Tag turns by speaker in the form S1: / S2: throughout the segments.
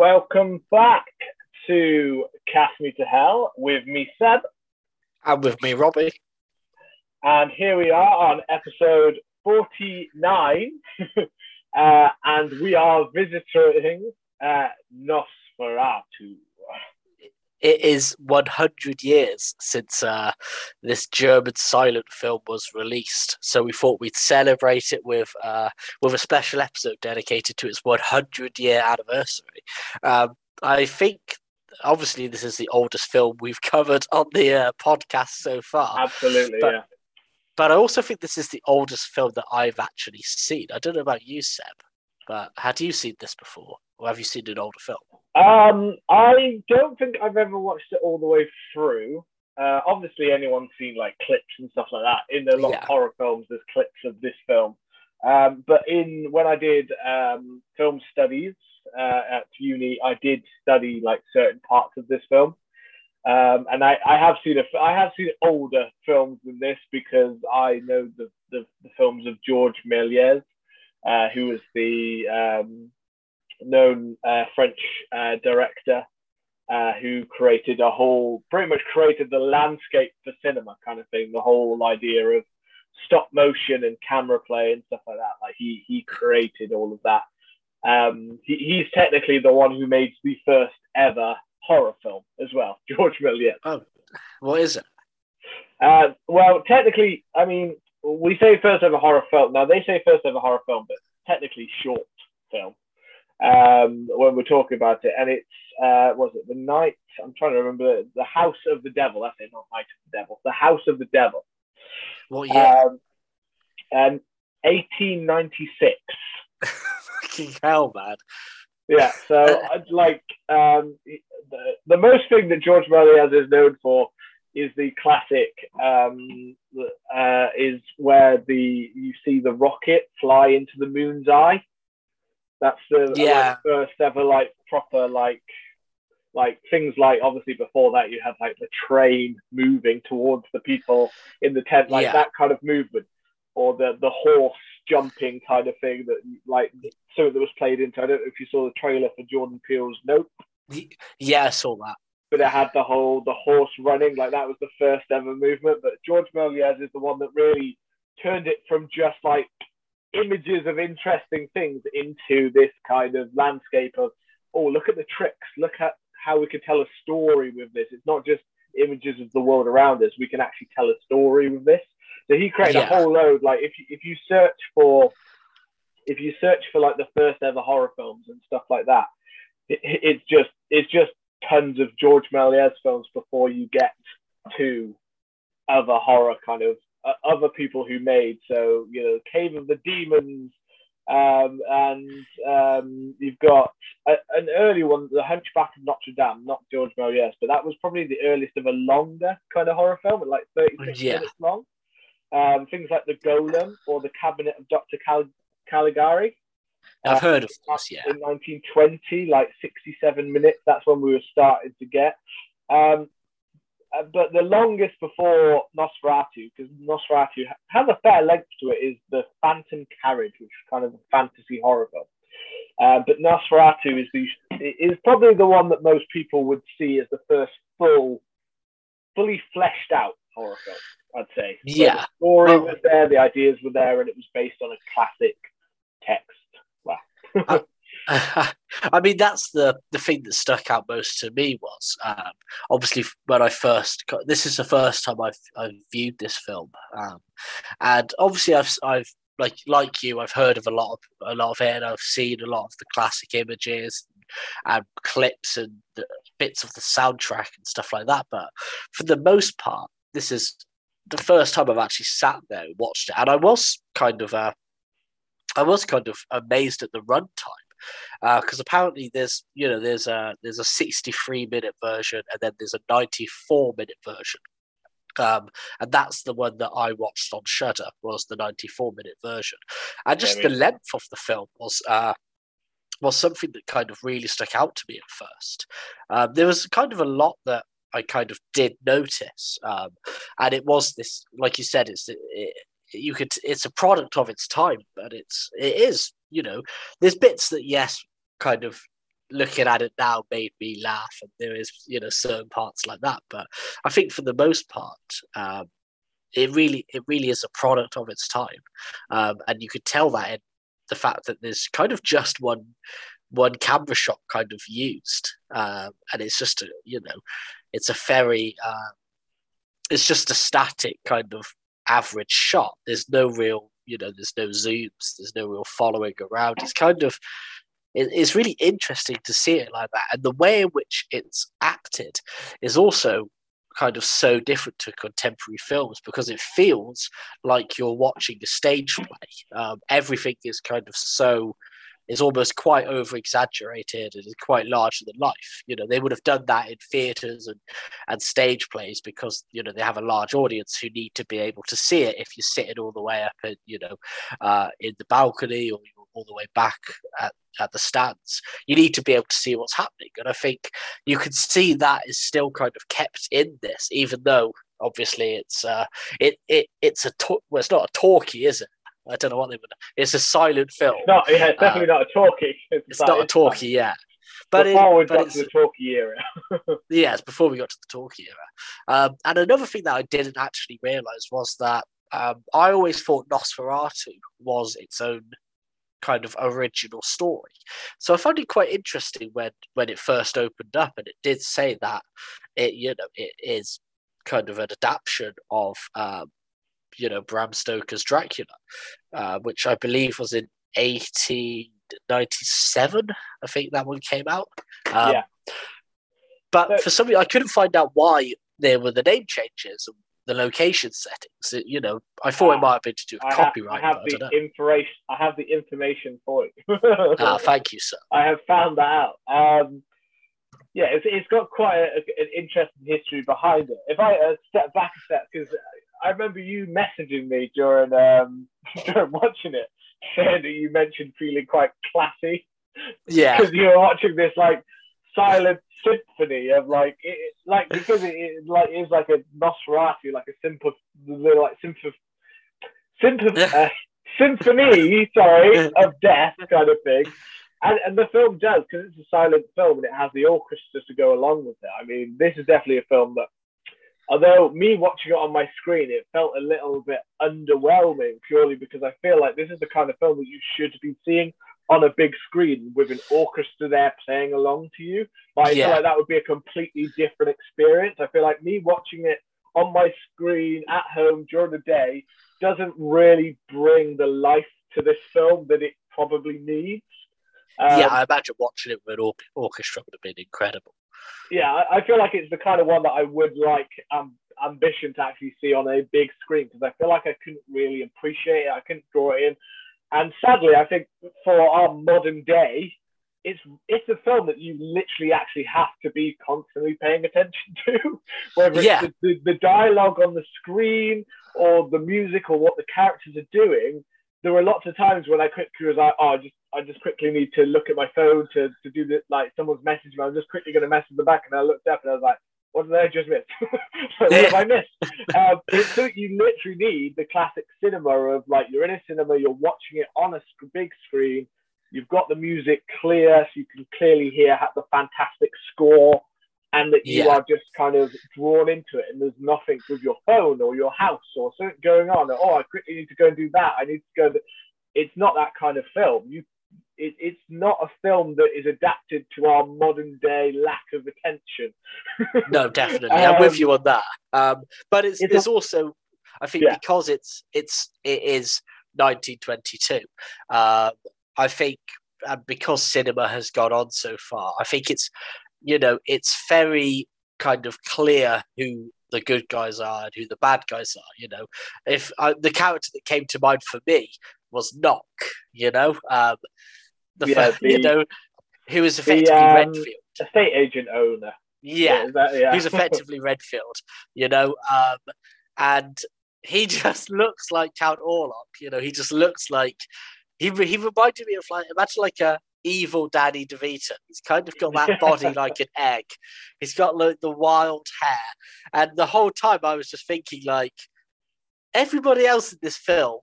S1: welcome back to Cast Me to Hell with me, Seb.
S2: And with me, Robbie.
S1: And here we are on episode 49. uh, and we are visiting uh, Nosferatu.
S2: It is 100 years since uh, this German silent film was released, so we thought we'd celebrate it with uh, with a special episode dedicated to its 100 year anniversary. Um, I think obviously this is the oldest film we've covered on the uh, podcast so far.
S1: Absolutely,
S2: but,
S1: yeah.
S2: But I also think this is the oldest film that I've actually seen. I don't know about you, Seb, but had you seen this before, or have you seen an older film?
S1: Um, I don't think I've ever watched it all the way through. Uh, obviously, anyone's seen like clips and stuff like that. In a lot
S2: Yeah.
S1: of horror films, there's clips of this film. Um, but in when I did um, film studies uh, at uni, I did study like certain parts of this film. Um, and I, I have seen a, I have seen older films than this because I know the, the, the films of George Méliès, uh, who was the um, known uh, French uh, director uh, who created a whole, pretty much created the landscape for cinema kind of thing. The whole idea of stop motion and camera play and stuff like that. Like he he created all of that. Um, he, he's technically the one who made the first ever horror film as well, George Méliès.
S2: Oh, what is it?
S1: Uh, well, technically, I mean, we say first ever horror film. Now they say first ever horror film, but technically short film um, when we're talking about it. And it's uh, was it the night? I'm trying to remember the House of the Devil. That's it, not Night of the Devil. The House of the Devil.
S2: What year?
S1: Um, and 1896.
S2: Fucking hell, man.
S1: Yeah, so I'd like um, the, the most thing that George Méliès is known for is the classic um, uh, is where the you see the rocket fly into the moon's eye. That's the
S2: Yeah.
S1: like, first ever like proper like like things like obviously before that you had like the train moving towards the people in the tent like
S2: Yeah.
S1: that kind of movement or the the horse jumping kind of thing that like something that was played into I don't know if you saw the trailer for Jordan Peele's Nope
S2: Yeah, I saw that.
S1: But it had the whole the horse running like that was the first ever movement but George Méliès is the one that really turned it from just like images of interesting things into this kind of landscape of oh look at the tricks look at how we can tell a story with this it's not just images of the world around us we can actually tell a story with this so he created
S2: Yeah.
S1: a whole load like if you, if you search for if you search for like the first ever horror films and stuff like that it, it's just it's just tons of George Méliès films before you get to other horror kind of uh, other people who made so you know Cave of the Demons um, and um, you've got a, an early one The Hunchback of Notre Dame not George Méliès but that was probably the earliest of a longer kind of horror film like 36
S2: Yeah.
S1: minutes long um, things like The Golem or The Cabinet of Dr. Cal- Caligari
S2: I've
S1: Uh,
S2: heard of this, yeah.
S1: in 1920, like 67 minutes. That's when we were starting to get. Um, uh, but the longest before Nosferatu, because Nosferatu has a fair length to it, is the Phantom Carriage, which is kind of a fantasy horror film. Uh, but Nosferatu is the is probably the one that most people would see as the first full, fully fleshed out horror film. I'd say. Where
S2: Yeah.
S1: the story was there, the ideas were there, and it was based on a classic text. Wow.
S2: I mean, that's the the thing that stuck out most to me was um, obviously when I first got this is the first time I've I've viewed this film, um, and obviously I've I've like like you I've heard of a lot of a lot of it and I've seen a lot of the classic images and clips and bits of the soundtrack and stuff like that. But for the most part, this is the first time I've actually sat there and watched it, and I was kind of uh, I was kind of amazed at the runtime because apparently there's you know there's a there's a 63 minute version and then there's a 94 minute version. Um, and that's the one that I watched on Shudder was the 94 minute version. And just
S1: Yeah,
S2: the length of the film was uh, was something that kind of really stuck out to me at first. Um, there was kind of a lot that I kind of did notice um, and it was this like you said it's it, you could it's a product of its time but it's it is you know there's bits that yes kind of looking at it now made me laugh, and there is you know certain parts like that. But I think for the most part, um, it really it really is a product of its time, um, and you could tell that in the fact that there's kind of just one one camera shot kind of used, um, and it's just a you know it's a very uh, it's just a static kind of average shot. There's no real you know there's no zooms, there's no real following around. It's kind of it's really interesting to see it like that, and the way in which it's acted is also kind of so different to contemporary films because it feels like you're watching a stage play. Um, everything is kind of so is almost quite over exaggerated and is quite larger than life. You know, they would have done that in theatres and, and stage plays because, you know, they have a large audience who need to be able to see it if you're sitting all the way up in, you know, uh, in the balcony or all the way back at, at the stands. You need to be able to see what's happening. And I think you can see that is still kind of kept in this, even though obviously it's uh, it, it it's a to- well, it's not a talkie, is it? I don't know what they would. It's a silent film.
S1: It's not, yeah, it's definitely uh, not a talkie.
S2: It's, it's not a talkie, yeah.
S1: But before it, we got to the talkie era.
S2: yes, before we got to the talkie era. Um, and another thing that I didn't actually realise was that um, I always thought Nosferatu was its own kind of original story. So I found it quite interesting when when it first opened up, and it did say that it you know it is kind of an adaptation of um, you know Bram Stoker's Dracula, uh, which I believe was in 1897. I think that one came out. Um, yeah. But so, for some reason, I couldn't find out why there were the name changes and the location settings. It, you know, I thought uh, it might have been to do with I copyright.
S1: Have, I have the information. I have the information for you.
S2: ah, thank you, sir.
S1: I have found that out. Um, yeah, it's, it's got quite a, an interesting history behind it. If I uh, step back a step, because I remember you messaging me during um, during watching it, saying that you mentioned feeling quite classy.
S2: Yeah,
S1: because you were watching this like silent symphony of like it, like because it, it like is like a Nosferatu, like a simple like symph- symph- uh, symphony, sorry, of death kind of thing. And, and the film does because it's a silent film and it has the orchestra to go along with it. I mean, this is definitely a film that Although me watching it on my screen, it felt a little bit underwhelming purely because I feel like this is the kind of film that you should be seeing on a big screen with an orchestra there playing along to you. But I yeah. feel like that would be a completely different experience. I feel like me watching it on my screen at home during the day doesn't really bring the life to this film that it probably needs.
S2: Um, yeah, I imagine watching it with an orchestra would have been incredible
S1: yeah, I feel like it's the kind of one that I would like um, ambition to actually see on a big screen because I feel like I couldn't really appreciate it. I couldn't draw it in. And sadly, I think for our modern day, it's it's a film that you literally actually have to be constantly paying attention to, whether yeah. it's the, the, the dialogue on the screen or the music or what the characters are doing there were lots of times when I quickly was like, oh, I just I just quickly need to look at my phone to, to do this, like someone's message me. I'm just quickly going to message them back, and I looked up and I was like, what did I just miss? what have I missed? um, so you literally need the classic cinema of like you're in a cinema, you're watching it on a big screen, you've got the music clear, so you can clearly hear the fantastic score and that you yeah. are just kind of drawn into it and there's nothing with your phone or your house or something going on. Oh, I quickly need to go and do that. I need to go. To... It's not that kind of film. You, it, it's not a film that is adapted to our modern day lack of attention.
S2: no, definitely, um, I'm with um, you on that. Um, but it's it's, it's a, also, I think, yeah. because it's it's it is 1922. Um, I think because cinema has gone on so far, I think it's you know, it's very kind of clear who the good guys are and who the bad guys are. You know, if uh, the character that came to mind for me was Knock, you know, um, the, yeah, the, you know, who is effectively the, um, Renfield,
S1: estate agent owner.
S2: Yeah, yeah, that, yeah. who's effectively Renfield, you know, um, and he just looks like Count Orlok. You know, he just looks like he he reminded me of like imagine like a evil Danny DeVito. He's kind of got that body like an egg. He's got like the wild hair, and the whole time I was just thinking like everybody else in this film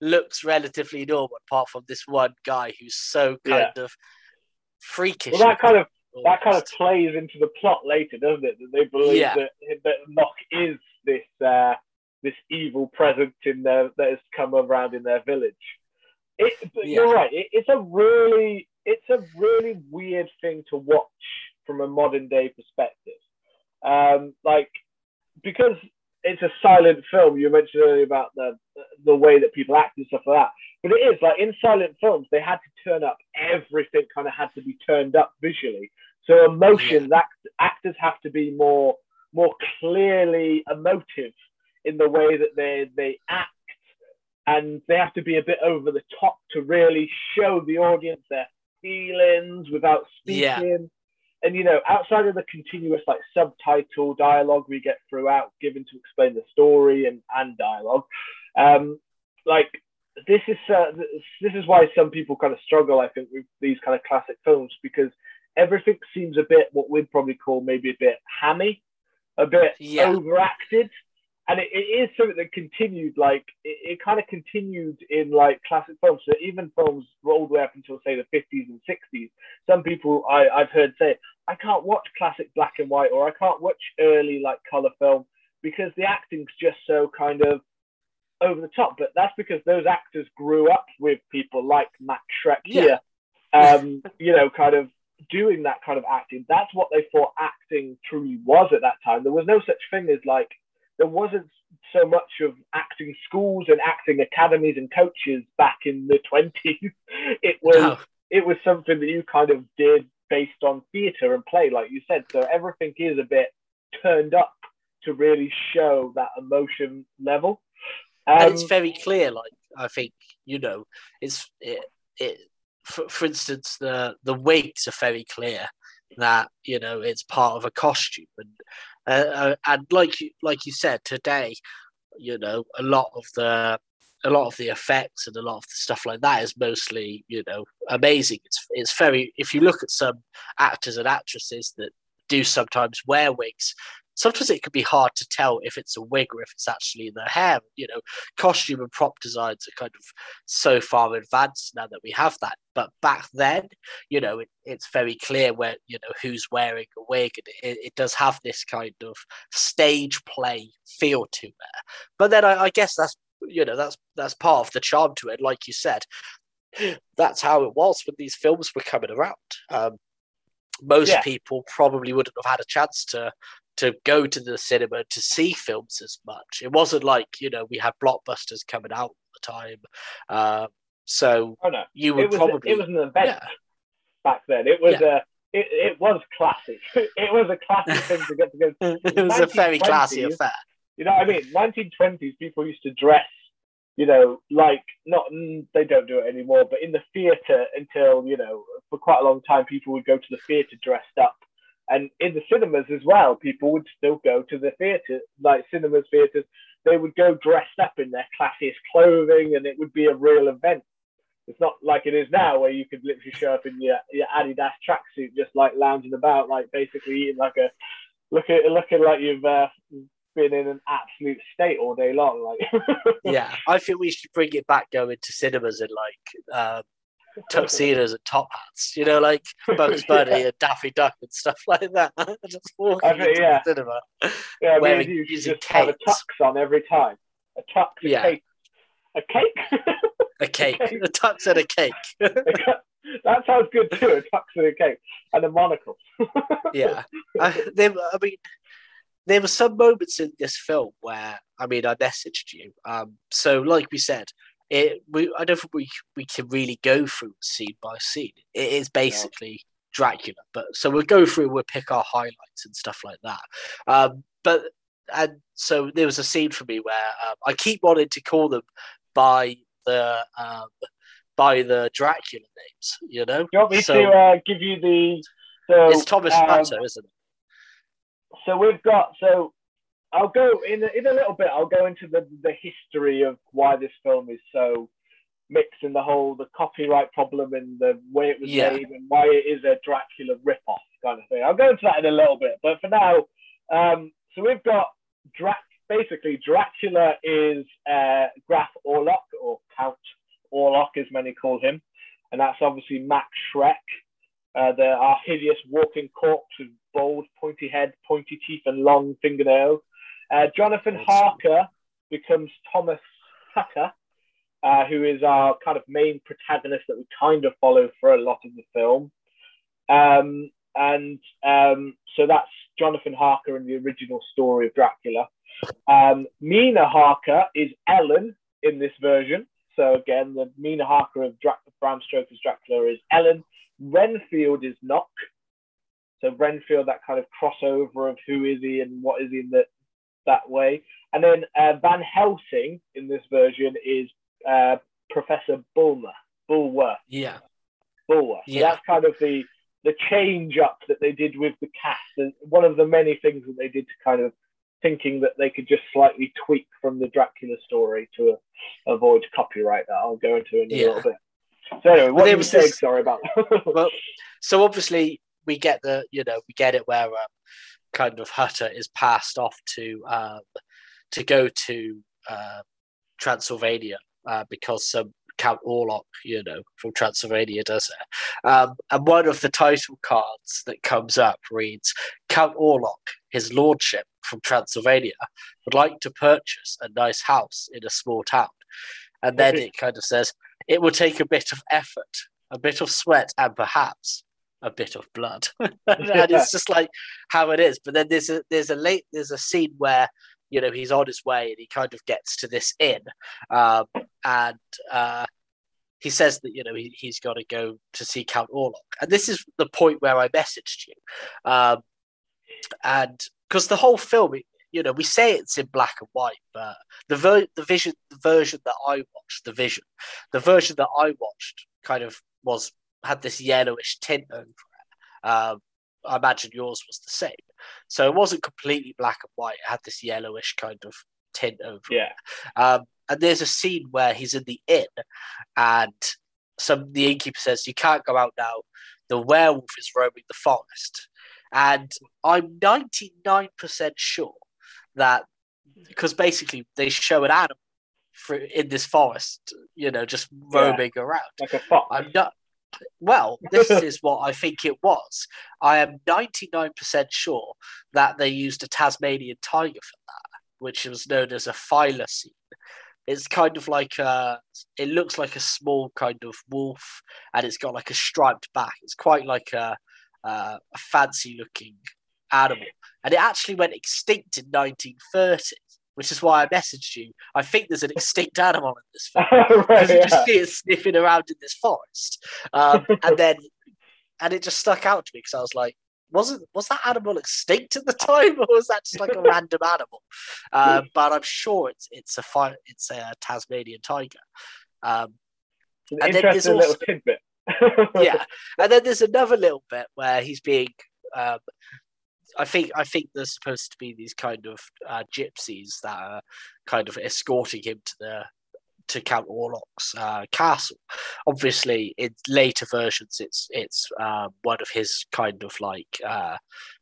S2: looks relatively normal apart from this one guy who's so kind yeah. of freakish.
S1: Well, that kind of that kind of plays into the plot later, doesn't it? That they believe yeah. that that Knock is this uh, this evil presence in their that has come around in their village. It, yeah. You're right. It, it's a really it's a really weird thing to watch from a modern day perspective. Um, like because it's a silent film. You mentioned earlier about the the way that people act and stuff like that. But it is like in silent films, they had to turn up everything. Kind of had to be turned up visually. So emotions, act, actors have to be more more clearly emotive in the way that they they act, and they have to be a bit over the top to really show the audience their feelings without speaking. Yeah and you know, outside of the continuous like subtitle dialogue we get throughout, given to explain the story and and dialogue, um, like this is uh, this is why some people kind of struggle, I think, with these kind of classic films because everything seems a bit what we'd probably call maybe a bit hammy, a bit yeah. overacted, and it, it is something that continued like it, it kind of continued in like classic films. So even films all the way up until say the 50s and 60s some people I, i've heard say i can't watch classic black and white or i can't watch early like color film because the acting's just so kind of over the top. But that's because those actors grew up with people like max schreck here um you know kind of doing that kind of acting. That's what they thought acting truly was at that time. There was no such thing as like there wasn't so much of acting schools and acting academies and coaches back in the 20s. It was no. it was something that you kind of did based on theatre and play, like you said. So everything is a bit turned up to really show that emotion level.
S2: Um, and it's very clear, like I think you know, it's it, it for, for instance the the wigs are very clear that you know it's part of a costume and uh, uh, and like you like you said today, you know, a lot of the a lot of the effects and a lot of the stuff like that is mostly you know amazing. It's it's very if you look at some actors and actresses that do sometimes wear wigs sometimes it can be hard to tell if it's a wig or if it's actually the hair. You know, costume and prop designs are kind of so far advanced now that we have that. But back then, you know, it, it's very clear where you know who's wearing a wig, and it, it does have this kind of stage play feel to it. But then I, I guess that's you know that's that's part of the charm to it. Like you said, that's how it was when these films were coming around. Um, most yeah. people probably wouldn't have had a chance to to go to the cinema to see films as much. It wasn't like you know we had blockbusters coming out all the time. Uh, so
S1: oh, no.
S2: you would
S1: it was,
S2: probably
S1: it was an event yeah. back then. It was yeah. a it, it was classic. it was a classic thing to get to go.
S2: it was a very classy affair.
S1: You know what I mean? 1920s people used to dress, you know, like not they don't do it anymore, but in the theatre until you know for quite a long time people would go to the theatre dressed up and in the cinemas as well, people would still go to the theatre, like cinemas, theatres. They would go dressed up in their classiest clothing, and it would be a real event. It's not like it is now, where you could literally show up in your, your Adidas tracksuit, just like lounging about, like basically eating like a looking looking like you've uh, been in an absolute state all day long. Like,
S2: yeah, I think we should bring it back going to cinemas and like um, tuxedos and top hats, you know, like Bugs Bunny yeah. and Daffy Duck and stuff like that. just walking I
S1: mean, yeah. the cinema, yeah, wearing, you using just have a tux on every time. A tux, a yeah. cake, a cake,
S2: a cake, a, tux and a cake.
S1: that sounds good too. A tux and a cake and a monocle.
S2: yeah, I, they, I mean, there were some moments in this film where I mean, I messaged you. Um, so, like we said, it we I don't think we we can really go through scene by scene. It is basically yeah. Dracula, but so we'll go through, we'll pick our highlights and stuff like that. Um, but and so there was a scene for me where um, I keep wanting to call them by the um, by the Dracula names, you know.
S1: You want me so, to uh, give you the? So,
S2: it's Thomas um, isn't it?
S1: So we've got so I'll go in a, in a little bit. I'll go into the the history of why this film is so mixed and the whole the copyright problem and the way it was yeah. made and why it is a Dracula ripoff kind of thing. I'll go into that in a little bit, but for now, um, so we've got Drac. Basically, Dracula is uh, Graf Orlok or Count Orlok, as many call him, and that's obviously Max Schreck. Uh, there are hideous walking corpse with bold, pointy head, pointy teeth, and long fingernails. Uh, Jonathan Harker becomes Thomas Hutter, uh, who is our kind of main protagonist that we kind of follow for a lot of the film. Um, and um, so that's Jonathan Harker in the original story of Dracula. Um, Mina Harker is Ellen in this version. So again, the Mina Harker of Dra- Bram Stoker's Dracula is Ellen. Renfield is Knock. So Renfield, that kind of crossover of who is he and what is he in that that way. And then uh, Van Helsing in this version is uh, Professor Bulmer. Bulwer.
S2: Yeah.
S1: Bulwer. So yeah. that's kind of the the change up that they did with the cast, and one of the many things that they did to kind of thinking that they could just slightly tweak from the Dracula story to uh, avoid copyright that I'll go into in a yeah. little bit. So anyway, what well, was saying? Sorry about.
S2: well, so obviously we get the you know we get it where um, kind of Hutter is passed off to um, to go to uh, Transylvania uh, because some Count Orlok, you know, from Transylvania does it. Um, and one of the title cards that comes up reads Count Orlok, his lordship from Transylvania, would like to purchase a nice house in a small town. And then it kind of says, it will take a bit of effort, a bit of sweat, and perhaps a bit of blood. and it's just like how it is. But then there's a there's a late there's a scene where you know he's on his way and he kind of gets to this inn um, and uh, he says that you know he, he's got to go to see count orlok and this is the point where i messaged you um, and because the whole film you know we say it's in black and white but the ver- the vision the version that i watched the vision the version that i watched kind of was had this yellowish tint over it um, i imagine yours was the same so it wasn't completely black and white. It had this yellowish kind of tint over
S1: yeah.
S2: it. Um, and there's a scene where he's in the inn and some the innkeeper says, You can't go out now. The werewolf is roaming the forest. And I'm 99% sure that because basically they show an animal for, in this forest, you know, just roaming
S1: yeah.
S2: around.
S1: Like a fox.
S2: I'm not well, this is what I think it was. I am 99% sure that they used a Tasmanian tiger for that, which was known as a thylacine. It's kind of like a, it looks like a small kind of wolf and it's got like a striped back. It's quite like a, a fancy looking animal. And it actually went extinct in 1930 which is why I messaged you. I think there's an extinct animal in this film because right, you yeah. just see it sniffing around in this forest, um, and then and it just stuck out to me because I was like, wasn't was that animal extinct at the time, or was that just like a random animal? Uh, but I'm sure it's it's a fi- it's a Tasmanian tiger. Um,
S1: and then there's also, little tidbit.
S2: yeah, and then there's another little bit where he's being um, I think I think there's supposed to be these kind of uh, gypsies that are kind of escorting him to the to Count Orlok's uh, castle. Obviously, in later versions, it's it's uh, one of his kind of like uh,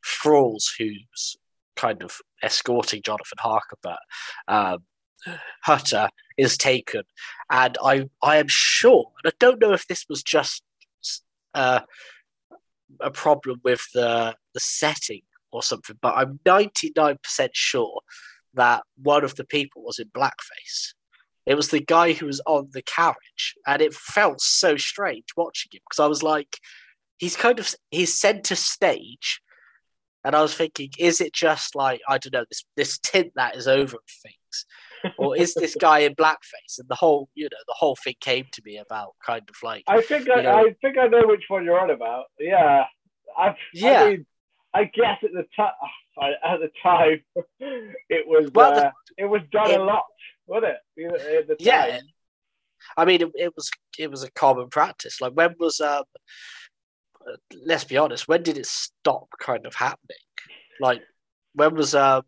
S2: thralls who's kind of escorting Jonathan Harker, but um, Hutter is taken, and I I am sure, and I don't know if this was just uh, a problem with the the setting or something, but I'm 99% sure that one of the people was in blackface. It was the guy who was on the carriage, and it felt so strange watching him because I was like, he's kind of he's center stage, and I was thinking, is it just like I don't know this this tint that is over things, or is this guy in blackface? And the whole you know the whole thing came to me about kind of like
S1: I think I, know, I think I know which one you're on about. Yeah, I've, yeah. I mean, I guess at the time, at the time, it was well, uh, it was done it, a lot, wasn't it? The
S2: yeah. I mean, it, it, was it was a common practice. Like when was um, let's be honest, when did it stop kind of happening? Like when was um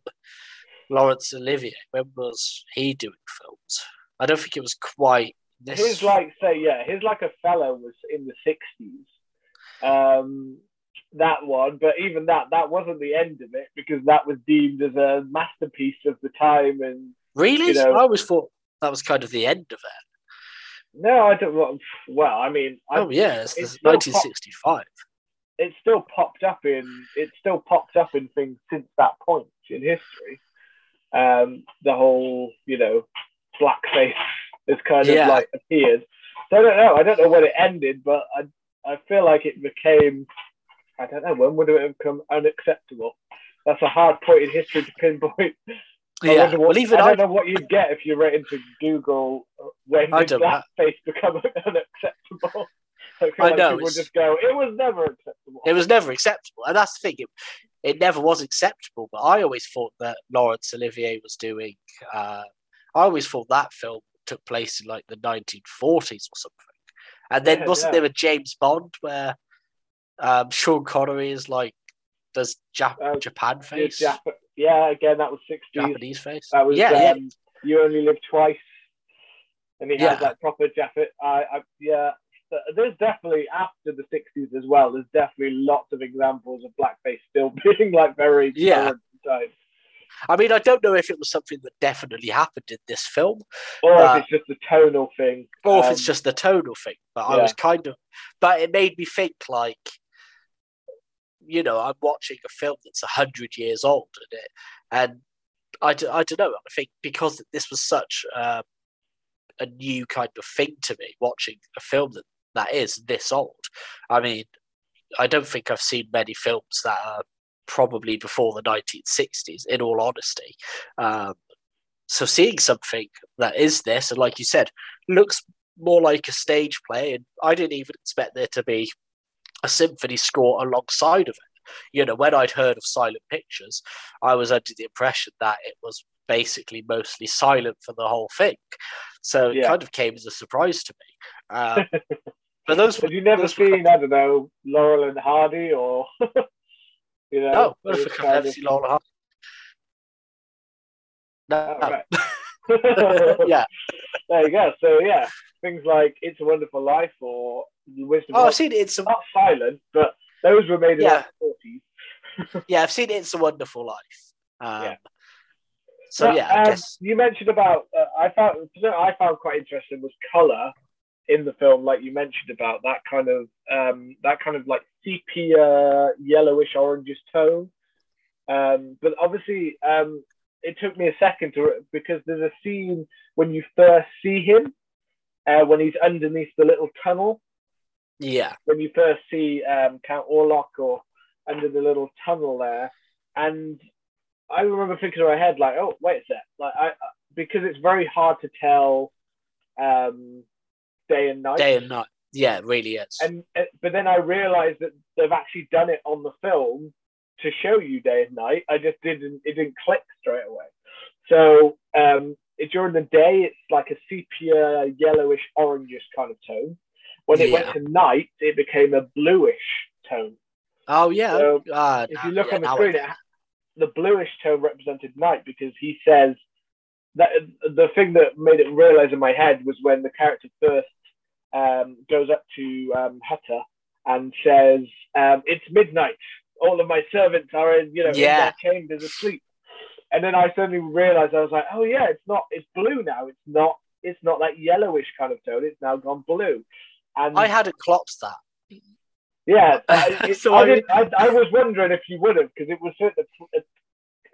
S2: Laurence Olivier? When was he doing films? I don't think it was quite. This...
S1: His like say yeah, his like a fellow was in the sixties. Um, that one, but even that, that wasn't the end of it because that was deemed as a masterpiece of the time. And
S2: really, you know, I always thought that was kind of the end of it.
S1: No, I don't. Well, I mean,
S2: oh I, yeah, it's, it's 1965.
S1: It still popped up in it still popped up in things since that point in history. Um, the whole you know blackface has kind of
S2: Yeah.
S1: like appeared. So I don't know. I don't know when it ended, but I I feel like it became I don't know when would it have become unacceptable. That's a hard point in history to pinpoint. I
S2: Yeah.
S1: wonder what-
S2: Well, even
S1: I
S2: I,
S1: don't know what you'd get if you went into Google when
S2: I
S1: did blackface become unacceptable. I,
S2: I
S1: like
S2: know,
S1: people just go, it was never acceptable.
S2: it was never acceptable, and that's the thing. It, it never was acceptable. But I always thought that Laurence Olivier was doing. Uh, I always thought that film took place in like the 1940s or something. And then
S1: Yeah,
S2: wasn't
S1: yeah.
S2: there a James Bond where um, Sean Connery is like does Jap-
S1: Uh,
S2: Japan
S1: Yeah,
S2: face,
S1: Jap- yeah, again, that was 60s.
S2: Japanese face?
S1: That was,
S2: yeah,
S1: um, You Only Live Twice. And he
S2: Yeah.
S1: has that proper jacket. I, I, yeah, there's definitely, after the 60s as well, there's definitely lots of examples of blackface still being like very
S2: Yeah.
S1: current.
S2: I mean, I don't know if it was something that definitely happened in this film,
S1: Or
S2: Uh,
S1: if it's just a tonal thing.
S2: or if
S1: Um,
S2: it's just a tonal thing. But I was kind of, but it made me think like, you know, I'm watching a film that's a hundred years old, and it, and I, d- I don't know. I think because this was such um, a new kind of thing to me, watching a film that that is this old. I mean, I don't think I've seen many films that are probably before the 1960s. In all honesty, um, so seeing something that is this, and like you said, looks more like a stage play, and I didn't even expect there to be a symphony score alongside of it. You know, when I'd heard of silent pictures, I was under the impression that it was basically mostly silent for the whole thing. So it
S1: Yeah.
S2: kind of came as a surprise to me. Um, but those
S1: Have you never
S2: those were-
S1: seen, I don't know, Laurel and Hardy or, you know?
S2: No, I
S1: those
S2: don't think I've
S1: kind
S2: ever
S1: of-
S2: seen Laurel Hardy. No.
S1: Oh, right.
S2: yeah.
S1: There you go. So yeah, things like "It's a Wonderful Life" or
S2: Oh, I've seen. It's a,
S1: not silent, but those were made in
S2: Yeah.
S1: the forties.
S2: yeah, I've seen. It's a Wonderful Life. Um,
S1: Yeah.
S2: So
S1: But,
S2: yeah, I
S1: um,
S2: guess
S1: you mentioned about uh, I found I found quite interesting was color in the film, like you mentioned about that kind of um, that kind of like sepia yellowish orangish tone. Um, but obviously, um, it took me a second to because there's a scene when you first see him uh, when he's underneath the little tunnel
S2: yeah,
S1: when you first see um, Count Orlok or under the little tunnel there, and I remember thinking in my head like, oh wait a sec, like I, I because it's very hard to tell um, day and night,
S2: day and night. Yeah, it really is.
S1: and uh, but then I realised that they've actually done it on the film to show you day and night. I just didn't it didn't click straight away. So um, it, during the day, it's like a sepia yellowish orangish kind of tone. When it
S2: Yeah.
S1: went to night, it became a bluish tone.
S2: oh yeah,
S1: So,
S2: ah,
S1: If you look
S2: yeah,
S1: on the screen, it, the bluish tone represented night because he says that the thing that made it realize in my head was when the character first um, goes up to um, Hutter and says, um, "It's midnight. All of my servants are in, you know,
S2: Yeah.
S1: in their chambers asleep." And then I suddenly realized I was like, "Oh yeah, it's not. It's blue now. It's not. It's not that yellowish kind of tone. It's now gone blue." And
S2: I hadn't clocked that.
S1: yeah, I,
S2: So
S1: I,
S2: I-
S1: I, I was wondering if you would have because it was that it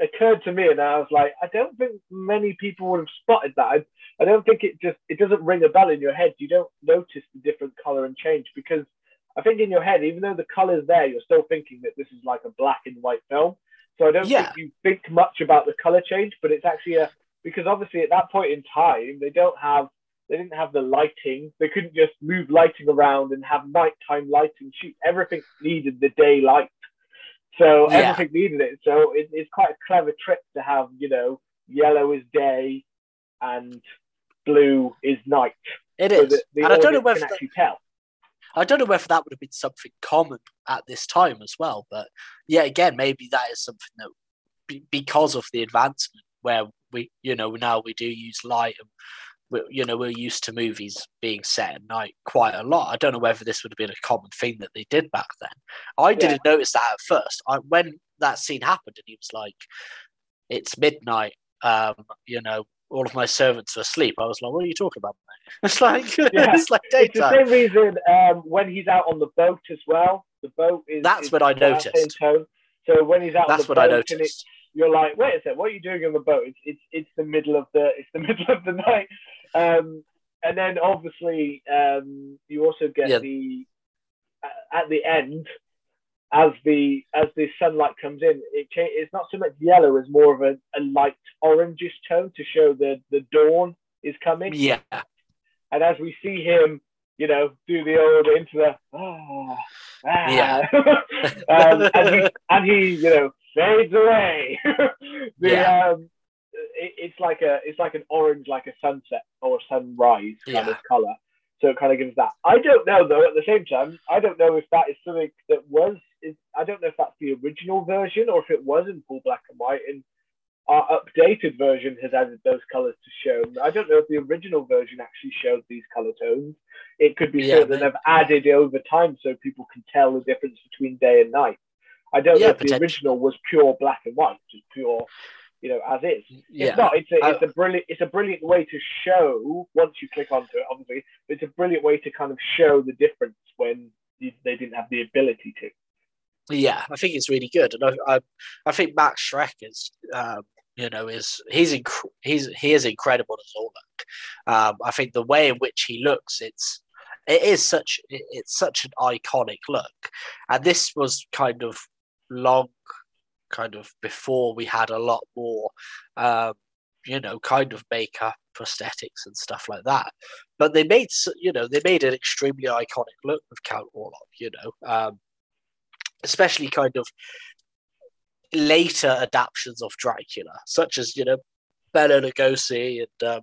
S1: occurred to me, and I was like, I don't think many people would have spotted that. I, I don't think it just it doesn't ring a bell in your head. You don't notice the different color and change because I think in your head, even though the color's there, you're still thinking that this is like a black and white film. So I don't
S2: Yeah.
S1: think you think much about the color change, but it's actually a because obviously at that point in time they don't have they didn't have the lighting. They couldn't just move lighting around and have nighttime lighting shoot. Everything needed the daylight. So
S2: Yeah.
S1: everything needed it. So it, it's quite a clever trick to have, you know, yellow is day and blue is night.
S2: It
S1: So
S2: is,
S1: the
S2: and I don't know whether that,
S1: tell.
S2: I don't know whether that would have been something common at this time as well. But yeah, again, maybe that is something that be, because of the advancement where we, you know, now we do use light and you know we're used to movies being set at night quite a lot. I don't know whether this would have been a common thing that they did back then. I didn't notice that at first. I, when that scene happened and he was like, "It's midnight," um, you know, all of my servants are asleep. I was like, "What are you talking about?" Mate? It's like
S1: Yeah.
S2: it's like
S1: It's the same reason um, when he's out on the boat as well. The boat is.
S2: That's
S1: is
S2: what I noticed.
S1: So when he's out, on
S2: That's
S1: the
S2: what I noticed.
S1: you're like, wait a second, what are you doing on the boat? It's it's it's the middle of the it's the middle of the night. Um, and then obviously um, you also get
S2: Yeah.
S1: the uh, at the end as the as the sunlight comes in, it cha- it's not so much yellow as more of a, a light orangish tone to show the the dawn is coming.
S2: Yeah,
S1: And as we see him, you know, do the old into the ah, ah.
S2: Yeah.
S1: um, and he and he, you know, fades away. the
S2: Yeah.
S1: um, it, it's like a it's like an orange, like a sunset or sunrise kind
S2: Yeah.
S1: of color. So it kind of gives that. I don't know though. At the same time, I don't know if that is something that was. Is, I don't know if that's the original version or if it was in full black and white. And our updated version has added those colors to show. I don't know if the original version actually showed these color tones. It could be
S2: Yeah,
S1: something that they've added over time so people can tell the difference between day and night. I don't
S2: Yeah,
S1: know if the original was pure black and white, just pure, you know, as is.
S2: yeah,
S1: It's not. It's a, it's a brilliant. It's a brilliant way to show once you click onto it. Obviously, but it's a brilliant way to kind of show the difference when you, they didn't have the ability to.
S2: yeah. I think it's really good, and I, I, I think Max Schreck is, um, you know, is he's inc- he's he is incredible as Orlok. Um, I think the way in which he looks, it's it is such it's such an iconic look, and this was kind of long, kind of before we had a lot more, um, you know, kind of makeup, prosthetics, and stuff like that. But they made you know they made an extremely iconic look with Count Orlok. You know. Um, especially kind of later adaptations of Dracula, such as you know Bela Lugosi and um,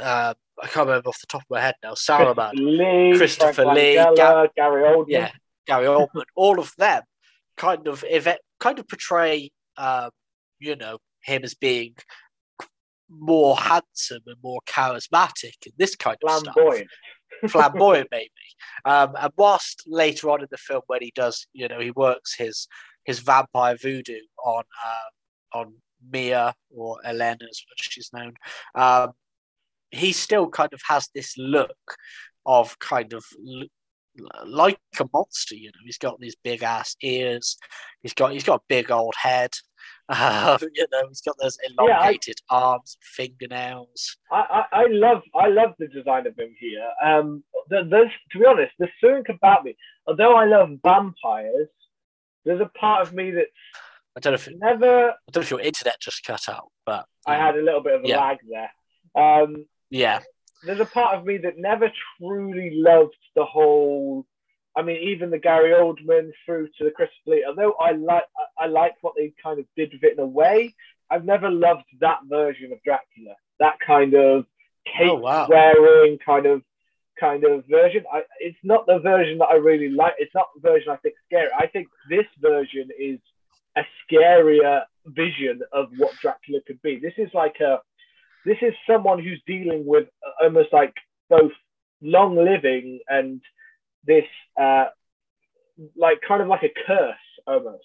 S2: uh, I can't remember off the top of my head now. Saruman,
S1: Lee,
S2: Christopher Lee,
S1: Gary Oldman.
S2: yeah, Gary Oldman, all of them kind of eve- kind of portray um, you know him as being more handsome and more charismatic and this kind of stuff
S1: flamboyant.
S2: flamboyant maybe. Um, and whilst later on in the film, when he does, you know, he works his his vampire voodoo on uh, on Mia or Elena, as she's known, um, he still kind of has this look of kind of like a monster. You know, he's got these big ass ears. He's got he's got a big old head. Um, you know, he's got those
S1: I-
S2: elongated arms, fingernails.
S1: I, I, I love I love the design of him here. Um, there- there's to be honest, there's something about me. Although I love vampires, there's a part of me that's
S2: I don't know if
S1: never.
S2: I don't know if your internet just cut out, but
S1: I had a little bit of a
S2: Yeah.
S1: lag there. Um,
S2: yeah,
S1: there's a part of me that never truly loved the whole. I mean, even the Gary Oldman through to the Christopher Lee. Although I like, I, I like what they kind of did with it in a way. I've never loved that version of Dracula. That kind of cape
S2: Oh, wow.
S1: wearing kind of kind of version. I, it's not the version that I really like. It's not the version I think scary. I think this version is a scarier vision of what Dracula could be. This is like a this is someone who's dealing with almost like both long living and this uh like kind of like a curse almost.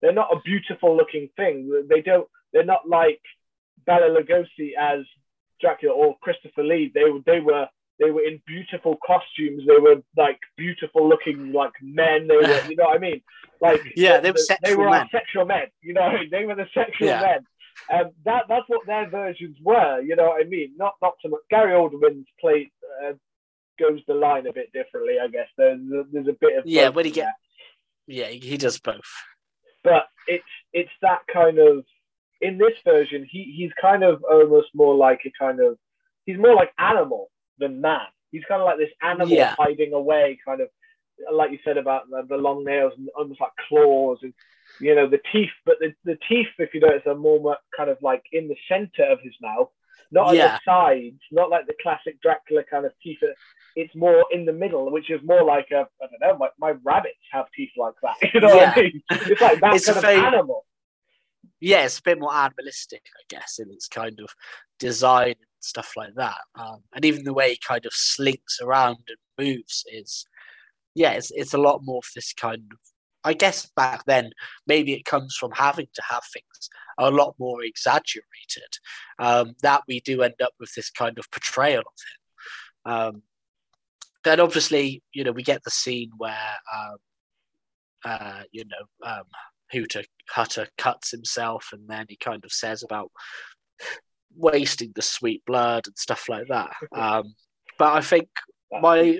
S1: They're not a beautiful looking thing. They don't they're not like Bela Lugosi as Dracula or Christopher Lee. They were they were they were in beautiful costumes. They were like beautiful looking like men. They were you know what I mean? Like
S2: Yeah, they were
S1: they
S2: sexual
S1: were our
S2: men.
S1: sexual men you know they were the sexual
S2: Yeah.
S1: men um, that that's what their versions were. You know what I mean? Not not so much. Gary Oldman's play uh, goes the line a bit differently, I guess. There's there's a bit of
S2: Yeah, when he get- yeah, he he does both.
S1: but it's it's that kind of in this version he he's kind of almost more like a kind of he's more like animal than man. He's kind of like this animal
S2: Yeah.
S1: hiding away, kind of like you said about the, the long nails and almost like claws and you know the teeth. But the, the teeth, if you notice, are more kind of like in the center of his mouth, not on
S2: Yeah.
S1: the sides, not like the classic Dracula kind of teeth. It's more in the middle, which is more like a I don't know. My, my rabbits have teeth like that. You know what I mean? It's like that
S2: It's a
S1: kind of animal.
S2: Yeah, it's a bit more animalistic, I guess, in its kind of design and stuff like that. Um, and even the way he kind of slinks around and moves is, yeah, it's it's a lot more of this kind of. I guess back then, maybe it comes from having to have things a lot more exaggerated. Um, that we do end up with this kind of portrayal of him. Um, then obviously, you know, we get the scene where um, uh, you know, um, Hutter, Hutter cuts himself, and then he kind of says about wasting the sweet blood and stuff like that. Um, but I think my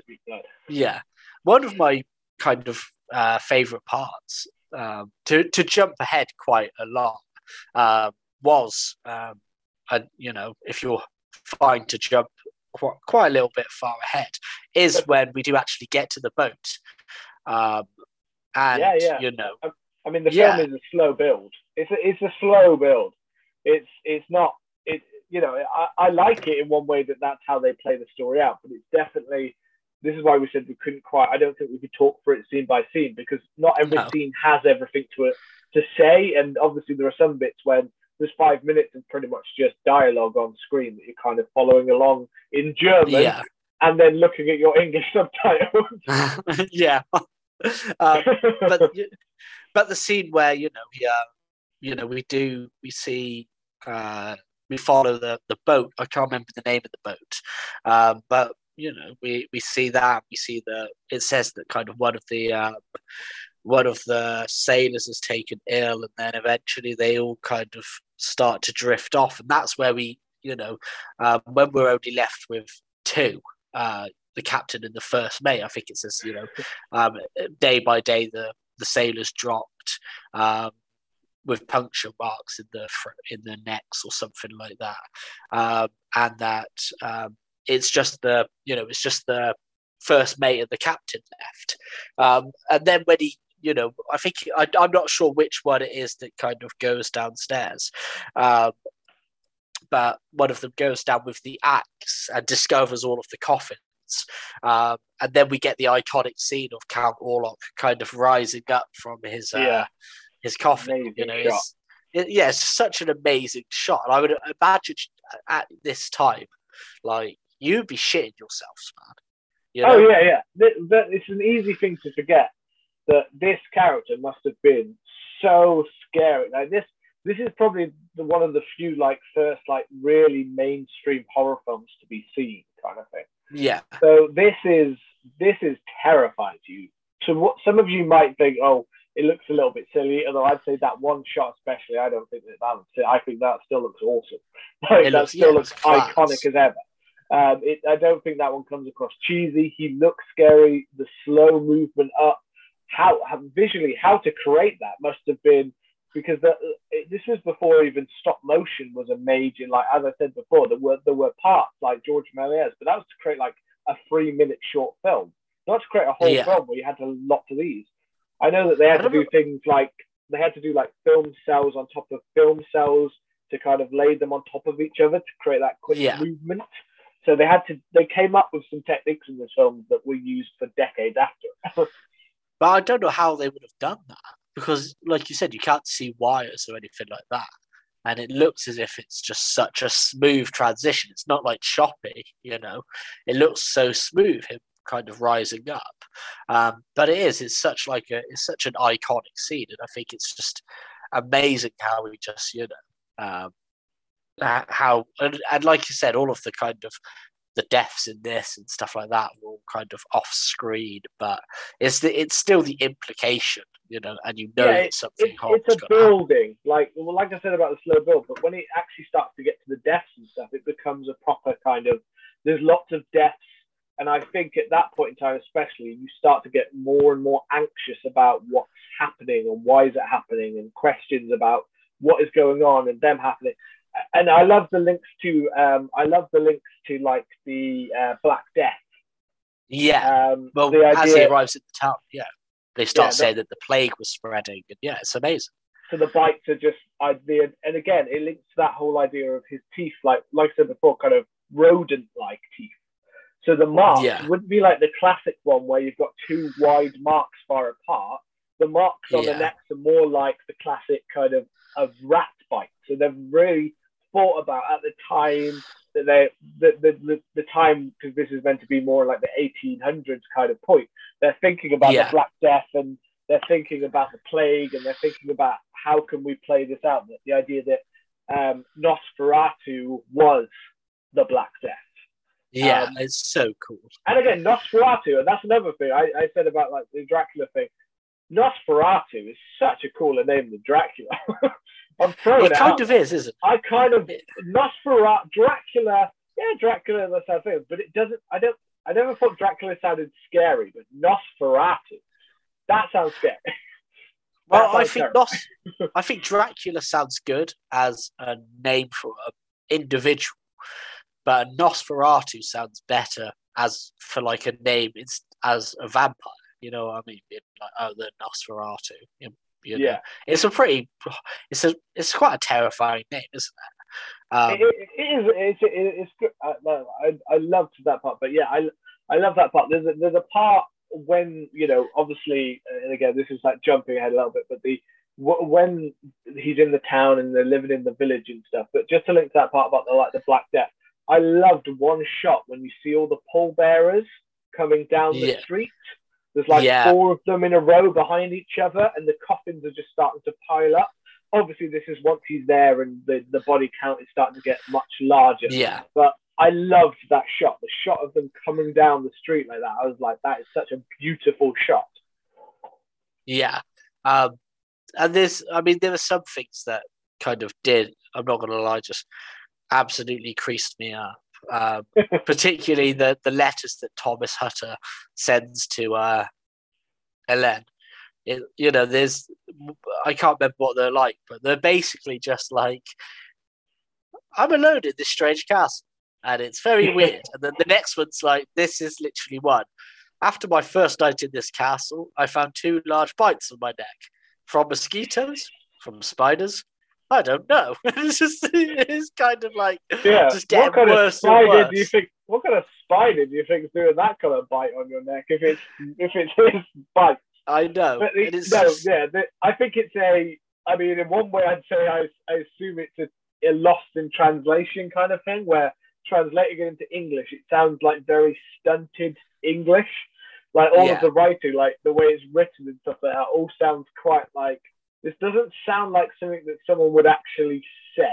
S2: yeah, one of my kind of uh, favorite parts um, to to jump ahead quite a lot uh, was, um, and you know, if you're fine to jump quite, quite a little bit far ahead, is when we do actually get to the boat. Um, and yeah, yeah. you know,
S1: I mean, the yeah. film is a slow build. It's a, it's a slow build. It's it's not it. You know, I, I like it in one way that that's how they play the story out, but it's definitely this is why we said we couldn't quite. I don't think we could talk for it scene by scene because not every no. scene has everything to it to say, and obviously there are some bits when there's five minutes of pretty much just dialogue on screen that you're kind of following along in German, yeah. and then looking at your English subtitles.
S2: yeah, um, but but the scene where you know we uh, you know we do we see uh, we follow the the boat. I can't remember the name of the boat, um, but you know we we see that we see the it says that kind of one of the um, one of the sailors is taken ill and then eventually they all kind of start to drift off and that's where we you know um, when we're only left with two uh, the captain and the first mate i think it says you know um, day by day the the sailors dropped um, with puncture marks in the in the necks or something like that um, and that um, it's just the you know it's just the first mate and the captain left. Um, and then when he, you know, I think I, am not sure which one it is that kind of goes downstairs. Um, but one of them goes down with the axe and discovers all of the coffins. Um, and then we get the iconic scene of Count Orlok kind of rising up from his uh, yeah. his coffin. Amazing you know, it's, it, yeah, it's such an amazing shot. And I would imagine at this time, like you'd be shitting yourselves, man.
S1: You oh, know? Oh yeah, yeah. it's an easy thing to forget that this character must have been so scary. Like this, this is probably the, one of the few like first like really mainstream horror films to be seen, kind of thing.
S2: Yeah.
S1: So this is this is terrifying to you. So what some of you might think, oh, it looks a little bit silly. Although I'd say that one shot, especially, I don't think that that. I think that still looks awesome. That looks, still yeah, looks iconic as ever. Um, it, I don't think that one comes across cheesy. He looks scary. The slow movement up, how, how visually how to create that must have been because the, it, this was before even stop motion was a major. Like as I said before, there were there were parts like George Méliès, but that was to create like a three minute short film, not to create a whole yeah. film where you had to lot of these. I know that they had to do things like they had to do like film cells on top of film cells to kind of lay them on top of each other to create that quick yeah. movement. So they had to they came up with some techniques in this film that were used for decades after.
S2: but I don't know how they would have done that because, like you said, you can't see wires or anything like that, and it looks as if it's just such a smooth transition. It's not like choppy, you know. It looks so smooth, him kind of rising up. Um, but it is. It's such like a. It's such an iconic scene, and I think it's just amazing how we just you know um, how and, and like you said, all of the kind of the deaths in this and stuff like that were all kind of off screen, but it's the it's still the implication, you know, and you know yeah, something
S1: it, It's a building, like well, like I said about the slow build, but when it actually starts to get to the deaths and stuff, it becomes a proper kind of. There's lots of deaths, and I think at that point in time, especially, you start to get more and more anxious about what's happening and why is it happening, and questions about what is going on and them happening and I love the links to um, I love the links to like the uh, Black Death.
S2: Yeah. Um, well, the idea, as he arrives at the town, yeah, they start yeah, saying that the plague was spreading, and yeah, it's amazing.
S1: So the bites are just I, idea, and again, it links to that whole idea of his teeth, like like I said before, kind of rodent-like teeth. So the marks yeah. wouldn't be like the classic one where you've got two wide marks far apart. The marks on yeah. the necks are more like the classic kind of of rat bite. So they're really thought about at the time that they the the, the, the time because this is meant to be more like the 1800s kind of point. They're thinking about yeah. the Black Death and they're thinking about the plague and they're thinking about how can we play this out. The, the idea that um, Nosferatu was the Black Death.
S2: Yeah, um, it's so cool.
S1: And again, Nosferatu, and that's another thing I, I said about like the Dracula thing. Nosferatu is such a cooler name than Dracula. I'm throwing
S2: it,
S1: it
S2: kind
S1: out.
S2: of is, isn't it?
S1: I kind of Nosferatu, uh, Dracula. Yeah, Dracula. That's how I feel, but it doesn't. I don't. I never thought Dracula sounded scary, but Nosferatu, that sounds scary.
S2: Well, I think Nos, I think Dracula sounds good as a name for an individual, but Nosferatu sounds better as for like a name it's as a vampire. You know what I mean? Like oh, the Nosferatu. You, know?
S1: yeah,
S2: it's a pretty, it's a, it's quite a terrifying name, isn't it? Um,
S1: it, it, is. It's, it, it's good. I, I, I loved that part, but yeah, I, I love that part. There's a, there's a part when you know, obviously, and again, this is like jumping ahead a little bit, but the when he's in the town and they're living in the village and stuff. But just to link to that part about the like the Black Death, I loved one shot when you see all the pallbearers coming down the
S2: Yeah.
S1: street. There's like
S2: Yeah.
S1: four of them in a row behind each other, and the coffins are just starting to pile up. Obviously, this is once he's there, and the, the body count is starting to get much larger.
S2: yeah,
S1: But I loved that shot, the shot of them coming down the street like that. I was like, that is such a beautiful shot.
S2: yeah. Um, and there's, I mean, there were some things that kind of did. I'm not going to lie, just absolutely creased me up. Um, particularly the the letters that Thomas Hutter sends to uh, Ellen. It, you know, there's I can't remember what they're like, but they're basically just like I'm alone in this strange castle, and it's very weird. And then the next one's like, this is literally one. After my first night in this castle, I found two large bites on my neck from mosquitoes, from spiders. I don't know. it's just it's kind of like
S1: Yeah.
S2: Just getting
S1: what kind of
S2: worse and
S1: spider
S2: worse.
S1: do you think? What kind of spider do you think is doing that kind of bite on your neck? If it's if it's his bite,
S2: I know.
S1: but
S2: it's
S1: no,
S2: just-
S1: yeah. The, I think it's a. I mean, in one way, I'd say I, I assume it's a, a lost in translation kind of thing, where translating it into English, it sounds like very stunted English. Like all
S2: Yeah.
S1: of the writing, like the way it's written and stuff like that, all sounds quite like this doesn't sound like something that someone would actually say.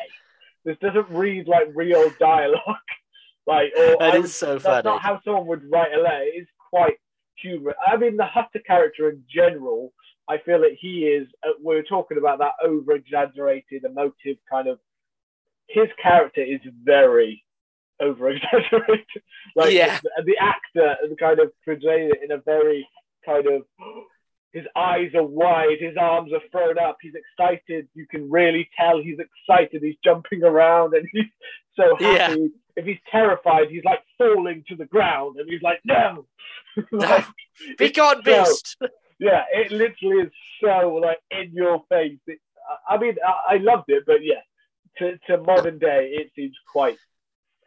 S1: This doesn't read like real dialogue. like, or
S2: That
S1: I
S2: so
S1: that's
S2: funny.
S1: not how someone would write a letter. It's quite humorous. I mean, the Hutter character in general, I feel that he is. Uh, we were talking about that over exaggerated, emotive kind of. His character is very over exaggerated. like
S2: Yeah.
S1: the, the actor kind of portrayed it in a very kind of. His eyes are wide, his arms are thrown up, he's excited. You can really tell he's excited. He's jumping around and he's so
S2: Yeah.
S1: happy. If he's terrified, he's like falling to the ground and he's like, no. Like,
S2: Be gone,
S1: so-
S2: beast.
S1: yeah, it literally is so like in your face. It, I I mean, I, I loved it, but yeah, to, to modern day, it seems quite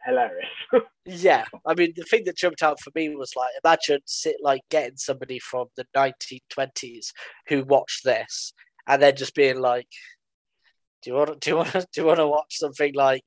S1: hilarious.
S2: Yeah, I mean, the thing that jumped out for me was like, imagine sit like getting somebody from the 1920s who watched this and then just being like, "Do you want to do you want to do you want to watch something like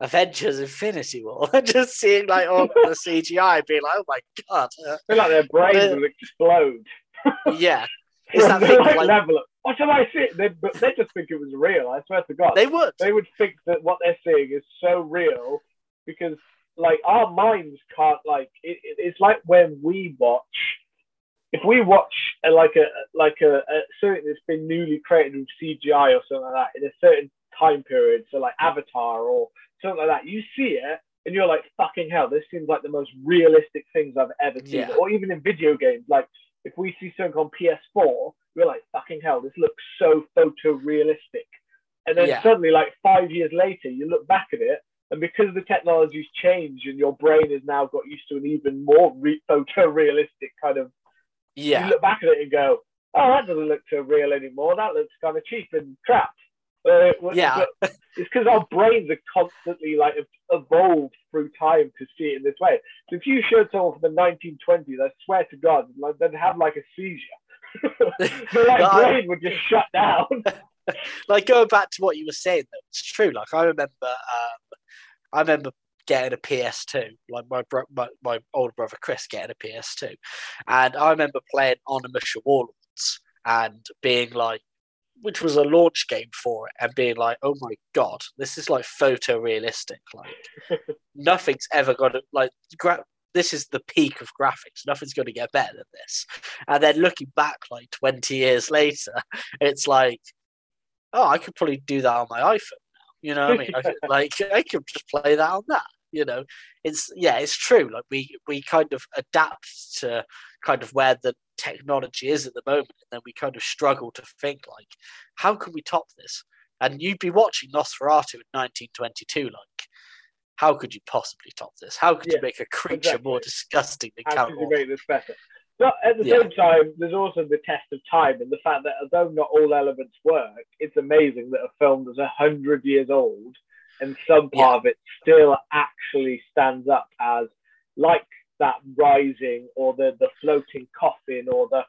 S2: Avengers: Infinity War?" and just seeing like all the CGI, being like, "Oh my god!"
S1: I feel like their brains will explode.
S2: yeah, it's that thing
S1: like, level. Of, what am I seeing? They, but they just think it was real. I swear to God,
S2: they would.
S1: they would think that what they're seeing is so real because like our minds can't like it, it- it's like when we watch if we watch a, like a like a, a something that's been newly created with CGI or something like that in a certain time period so like Avatar or something like that you see it and you're like fucking hell this seems like the most realistic things I've ever seen
S2: Yeah.
S1: or even in video games like if we see something on PS4 we're like fucking hell this looks so photorealistic and then
S2: Yeah.
S1: suddenly, like five years later, you look back at it, and because the technology's changed and your brain has now got used to an even more re- photorealistic kind of,
S2: yeah.
S1: you look back at it and go, "Oh, that doesn't look so real anymore. That looks kind of cheap and crap." Uh,
S2: Yeah.
S1: it's because our brains are constantly like evolved through time to see it in this way. So if you showed someone from the 1920s, I swear to God, like they'd have like a seizure. Their like,
S2: No,
S1: brain would just shut down.
S2: like going back to what you were saying, though, it's true. Like I remember, um, I remember getting a PS2, like my bro- my, my older brother Chris getting a PS2, and I remember playing Onimusha Warlords and being like, which was a launch game for it, and being like, oh my god, this is like photorealistic. Like nothing's ever got to like gra- this is the peak of graphics. Nothing's going to get better than this. And then looking back like 20 years later, it's like, oh, I could probably do that on my iPhone. You know what I mean? I could, like I could just play that on that. You know, it's yeah, it's true. Like we we kind of adapt to kind of where the technology is at the moment, and then we kind of struggle to think like, how can we top this? And you'd be watching Nosferatu in 1922, like, how could you possibly top this? How could yeah, you make a creature exactly. more disgusting than
S1: How could you make this better? But at the yeah. same time, there's also the test of time and the fact that although not all elements work, it's amazing that a film that's a hundred years old and some part yeah. of it still actually stands up as like that rising or the the floating coffin or the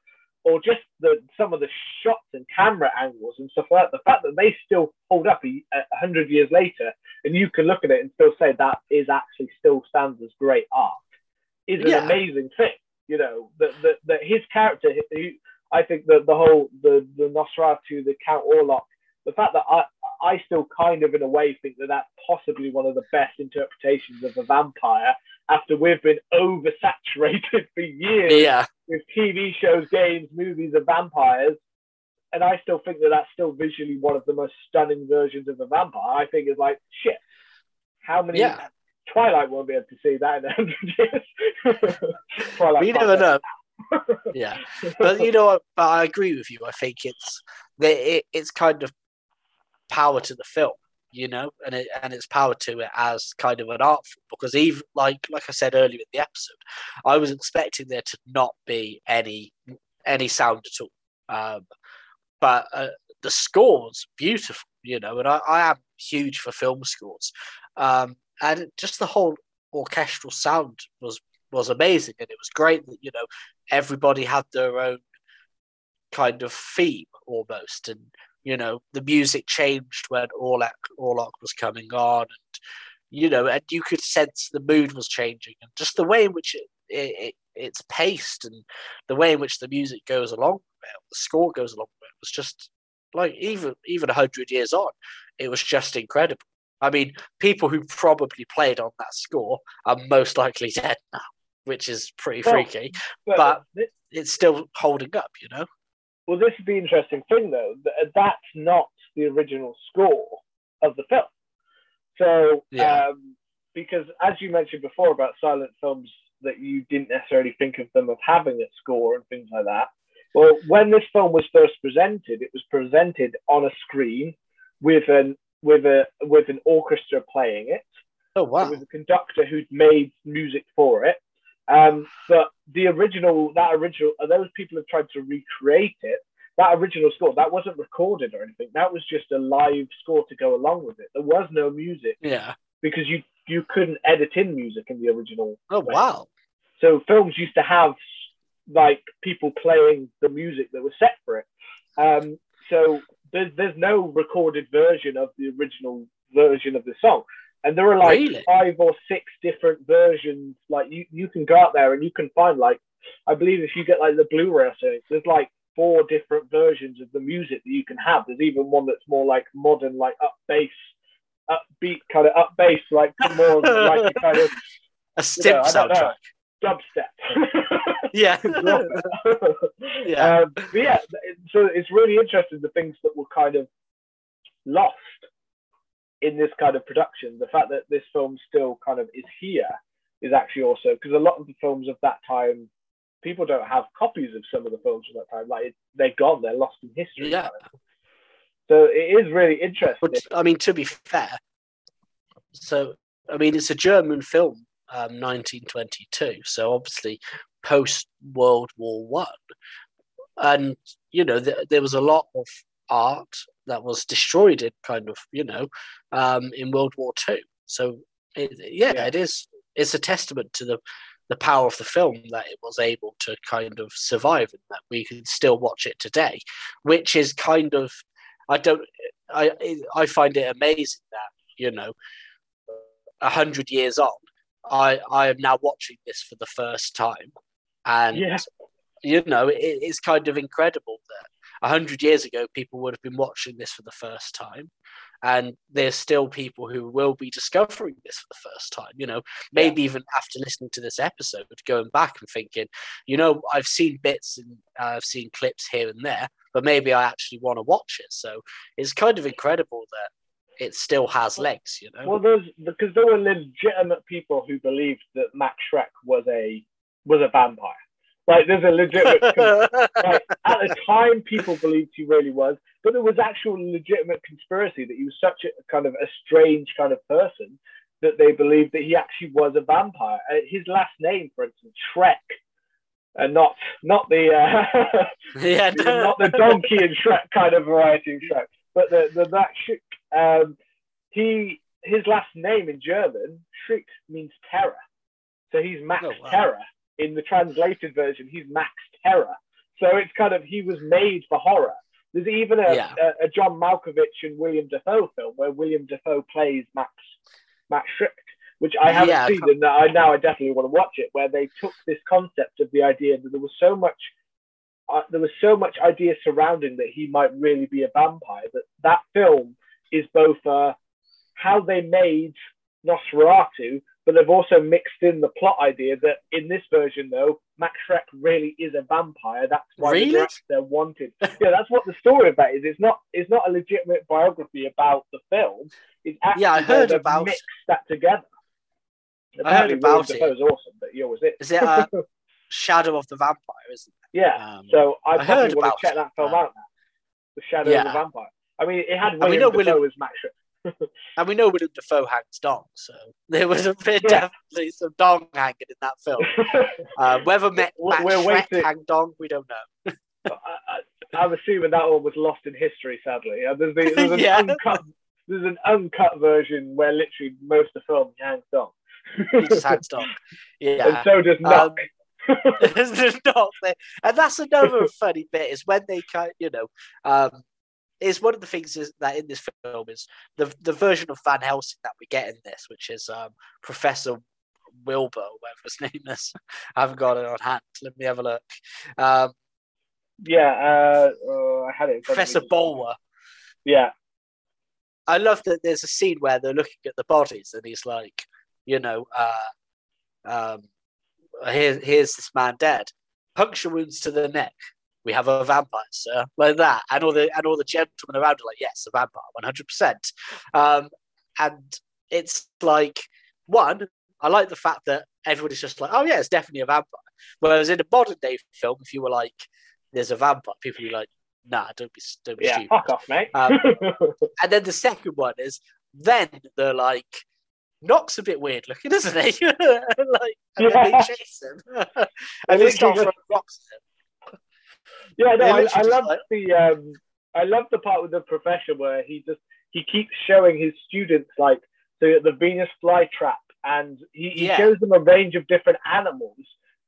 S1: or just the some of the shots and camera angles and stuff like that. The fact that they still hold up a, a hundred years later, and you can look at it and still say that is actually still stands as great art, is an yeah. amazing thing. You know that that, that his character, he, I think that the whole the the Nosferatu, the Count Orlok, the fact that I I still kind of in a way think that that's possibly one of the best interpretations of a vampire after we've been oversaturated for years
S2: yeah.
S1: with TV shows, games, movies of vampires. And I still think that that's still visually one of the most stunning versions of a vampire. I think it's like, shit, how many yeah. Twilight won't be able to see that in a hundred years.
S2: Twilight we never know. yeah, but you know, but I agree with you. I think it's it, it's kind of power to the film you know, and it and its power to it as kind of an art form. Because even like like I said earlier in the episode, I was expecting there to not be any any sound at all. Um, but uh, the scores beautiful, you know, and I, I am huge for film scores. Um, and just the whole orchestral sound was was amazing, and it was great that you know everybody had their own kind of theme almost, and you know, the music changed when Orlok, Orlok was coming on, and you know, and you could sense the mood was changing, and just the way in which it, it, it it's paced and the way in which the music goes along, the score goes along with it was just like even even a hundred years on, it was just incredible. I mean, people who probably played on that score are most likely dead now, which is pretty well, freaky. But, but it's still holding up, you know.
S1: Well, this is the interesting thing, though. That's not the original score of the film. So, yeah. um, because as you mentioned before about silent films, that you didn't necessarily think of them of having a score and things like that. Well, when this film was first presented, it was presented on a screen with an with a with an orchestra playing it.
S2: Oh wow!
S1: With a conductor who'd made music for it, um, but the original, that original, uh, those people have tried to recreate it. That original score, that wasn't recorded or anything. That was just a live score to go along with it. There was no music.
S2: Yeah.
S1: Because you you couldn't edit in music in the original.
S2: Oh way. wow!
S1: So films used to have like people playing the music that was set for it. Um, so there's there's no recorded version of the original version of the song. And there are like really? five or six different versions. Like you, you can go out there and you can find like, I believe if you get like the Blu-ray something, there's like four different versions of the music that you can have. There's even one that's more like modern, like up bass, upbeat kind of up bass, like more like a kind of
S2: a step you know, soundtrack.
S1: Dubstep.
S2: yeah.
S1: yeah. Um, but yeah, so it's really interesting the things that were kind of lost in this kind of production, the fact that this film still kind of is here is actually also because a lot of the films of that time, people don't have copies of some of the films from that time. Like they're gone, they're lost in history.
S2: Yeah.
S1: So it is really interesting.
S2: But I mean, to be fair, so I mean, it's a German film, um, 1922. So obviously, post World War One, and you know, th- there was a lot of art that was destroyed in kind of you know um, in World War Two. So it, yeah, yeah, it is. It's a testament to the the power of the film that it was able to kind of survive and that we can still watch it today, which is kind of I don't I I find it amazing that you know a hundred years on I I am now watching this for the first time and yeah. you know it, it's kind of incredible that hundred years ago, people would have been watching this for the first time, and there's still people who will be discovering this for the first time. You know, maybe yeah. even after listening to this episode, going back and thinking, you know, I've seen bits and uh, I've seen clips here and there, but maybe I actually want to watch it. So it's kind of incredible that it still has legs. You know.
S1: Well, there's because there were legitimate people who believed that Max Schreck was a was a vampire. Like there's a legitimate like, at the time people believed he really was, but there was actual legitimate conspiracy that he was such a kind of a strange kind of person that they believed that he actually was a vampire. Uh, his last name, for instance, Schreck, and not not the uh, yeah not the donkey and Shrek kind of variety of Shrek, but the the that um, he his last name in German, Schreck, means terror. So he's Max oh, wow. Terror in the translated version, he's Max Terror. So it's kind of he was made for horror. There's even a, yeah. a, a, John Malkovich and William Dafoe film where William Dafoe plays Max Max Schreck, which I haven't yeah, seen, and I now I definitely want to watch it. Where they took this concept of the idea that there was so much uh, there was so much idea surrounding that he might really be a vampire that that film is both uh, how they made Nosferatu, but they've also mixed in the plot idea that in this version, though, Max Schreck really is a vampire. That's why
S2: really?
S1: they're wanted. yeah, that's what the story that is. It's not. It's not a legitimate biography about the film. It's actually
S2: yeah, I heard about
S1: mixed that together.
S2: Apparently, I heard about it.
S1: Was awesome, but you was it.
S2: Is it uh, Shadow of the Vampire? Isn't
S1: it? Yeah. Um, so I, I probably want to check that film uh, out now. The Shadow yeah. of the Vampire. I mean, it had William Dafoe William... as Max
S2: and we know William Dafoe hangs dong, so there was a bit yeah. definitely some dong hanging in that film. uh, whether Matt, Matt We're Shrek hang dong, we don't know.
S1: I, am assuming that one was lost in history, sadly. Uh, there's, the, there's, an yeah. uncut, there's an uncut version where literally most of the film hangs dong.
S2: he just hangs dong. Yeah.
S1: And so does Knock.
S2: Um, and that's another funny bit is when they kind, you know, um, is one of the things is that in this film is the the version of Van Helsing that we get in this, which is um, Professor Wilbur, whatever his name is. I haven't got it on hand. Let me have a look. Um,
S1: yeah, uh, uh, I had it.
S2: Professor Bulwer.
S1: Yeah.
S2: I love that there's a scene where they're looking at the bodies and he's like, you know, uh, um, here, here's this man dead. Puncture wounds to the neck, we have a vampire, sir, like that, and all the and all the gentlemen around are like, yes, a vampire, one hundred percent. Um, and it's like one, I like the fact that everybody's just like, oh yeah, it's definitely a vampire. Whereas in a modern day film, if you were like, there's a vampire, people would be like, nah, don't be, don't be
S1: yeah,
S2: stupid.
S1: fuck off, mate.
S2: um, and then the second one is, then they're like, Knock's a bit weird looking, isn't he? like, and then they chase him, and they start throwing rocks at him.
S1: Yeah, no, I, I love like... the um, I love the part with the professor where he just he keeps showing his students like the the Venus flytrap, and he, he yeah. shows them a range of different animals.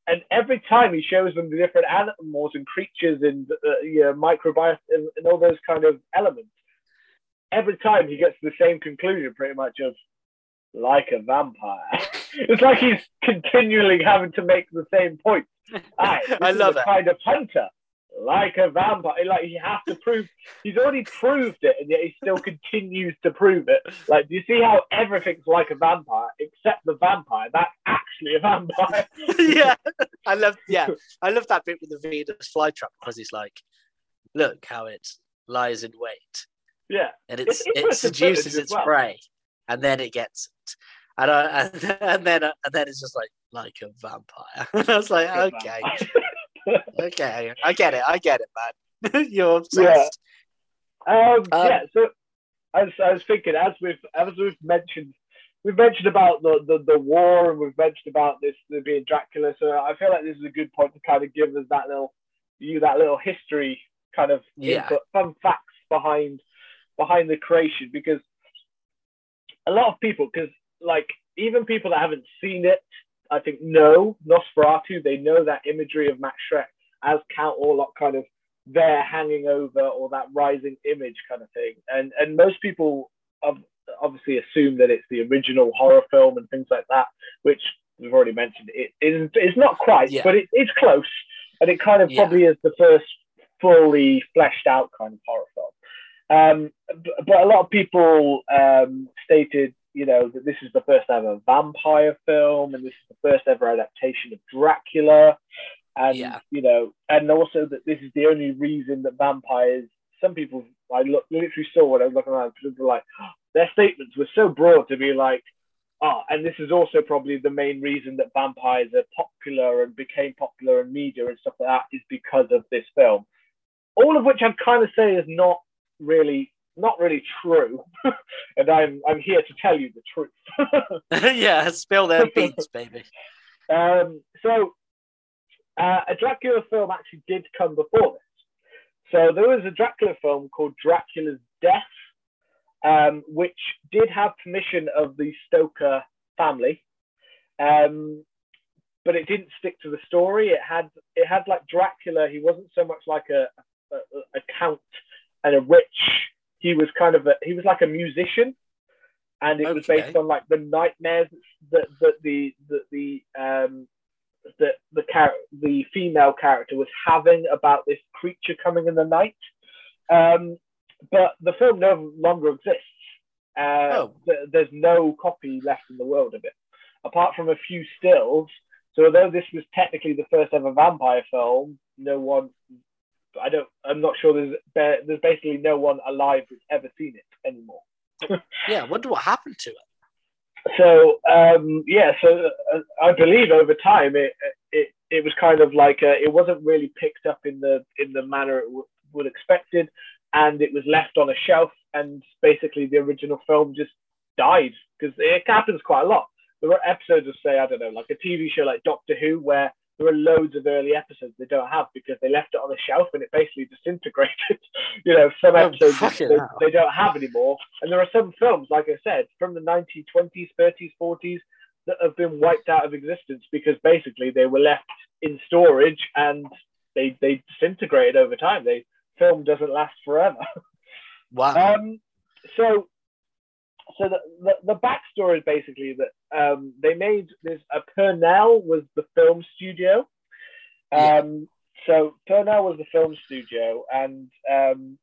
S1: And every time he shows them the different animals and creatures and uh, you know, microbiome and, and all those kind of elements, every time he gets the same conclusion, pretty much of like a vampire. it's like he's continually having to make the same point. Right,
S2: I love it.
S1: Kind of hunter like a vampire. Like he has to prove he's already proved it, and yet he still continues to prove it. Like, do you see how everything's like a vampire except the vampire? That's actually a vampire.
S2: yeah, I love. Yeah, I love that bit with the Venus flytrap because he's like, look how it lies in wait.
S1: Yeah,
S2: and it's, it seduces its well. prey, and then it gets it. And, I, and, and then and then it's just like like a vampire. I was like, okay okay, I get it. I get it, man. You're obsessed.
S1: Yeah. Um, um, yeah. So I was, I was thinking, as we've as we've mentioned, we've mentioned about the, the, the war, and we've mentioned about this being Dracula. So I feel like this is a good point to kind of give us that little you that little history kind of
S2: yeah.
S1: input, fun facts behind behind the creation because a lot of people because like even people that haven't seen it I think, know Nosferatu. They know that imagery of Max Schreck as Count Orlok kind of there hanging over or that rising image kind of thing. And and most people obviously assume that it's the original horror film and things like that, which we've already mentioned. It is it's not quite, yeah. but it, it's close. And it kind of yeah. probably is the first fully fleshed out kind of horror film. Um, but, but, a lot of people um, stated, you know, that this is the first ever vampire film, and this is the first ever adaptation of Dracula, and yeah. you know, and also that this is the only reason that vampires. Some people, I look, literally saw when I was looking around, people were like, oh, their statements were so broad to be like, oh, and this is also probably the main reason that vampires are popular and became popular in media and stuff like that is because of this film. All of which I'd kind of say is not really not really true, and I'm I'm here to tell you the
S2: truth. yeah, spill their beans, baby.
S1: Um, so, uh, a Dracula film actually did come before this. So there was a Dracula film called Dracula's Death, um, which did have permission of the Stoker family, um, but it didn't stick to the story. It had it had like Dracula. He wasn't so much like a, a, a count and a rich. He was kind of a, he was like a musician, and it okay. was based on like the nightmares that that the that the um that the char- the female character was having about this creature coming in the night. Um, but the film no longer exists. Uh, oh. th- there's no copy left in the world of it, apart from a few stills. So although this was technically the first ever vampire film, no one, I don't, I'm not sure there's there's basically no one alive who's ever seen it anymore.
S2: yeah, I wonder what happened to it.
S1: So um, yeah, so uh, I believe over time it it it was kind of like uh, it wasn't really picked up in the in the manner it w- would expected and it was left on a shelf and basically the original film just died because it happens quite a lot there are episodes of say i don't know like a tv show like doctor who where there are loads of early episodes they don't have because they left it on a shelf and it basically disintegrated you know some oh, episodes oh, they, they, don't have anymore and there are some films like i said from the 1920s 30s 40s that have been wiped out of existence because basically they were left in storage and they they disintegrated over time The film doesn't last forever.
S2: Wow.
S1: Um, so, so the, the, the backstory is basically that um, they made this. Uh, Purnell was the film studio. Um, yeah. So Purnell was the film studio, and um,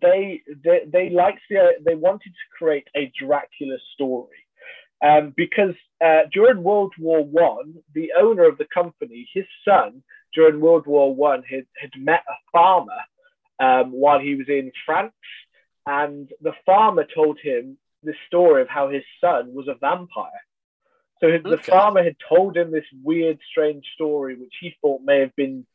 S1: they, they they liked the they wanted to create a Dracula story. Um, because uh, during World War One, the owner of the company, his son, during World War One had, had met a farmer um, while he was in France, and the farmer told him the story of how his son was a vampire. So his, okay. the farmer had told him this weird, strange story, which he thought may have been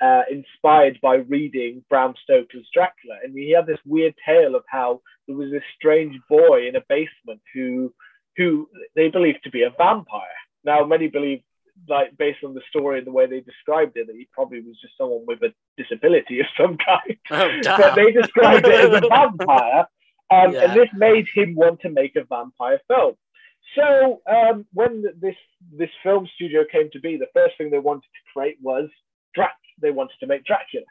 S1: uh, inspired by reading Bram Stoker's Dracula. And he had this weird tale of how there was this strange boy in a basement who, who they believed to be a vampire. Now, many believe like based on the story and the way they described it, that he probably was just someone with a disability of some kind. Oh, but they described it as a vampire, um, yeah. and this made him want to make a vampire film. So um, when this this film studio came to be, the first thing they wanted to create was Drac. They wanted to make Dracula.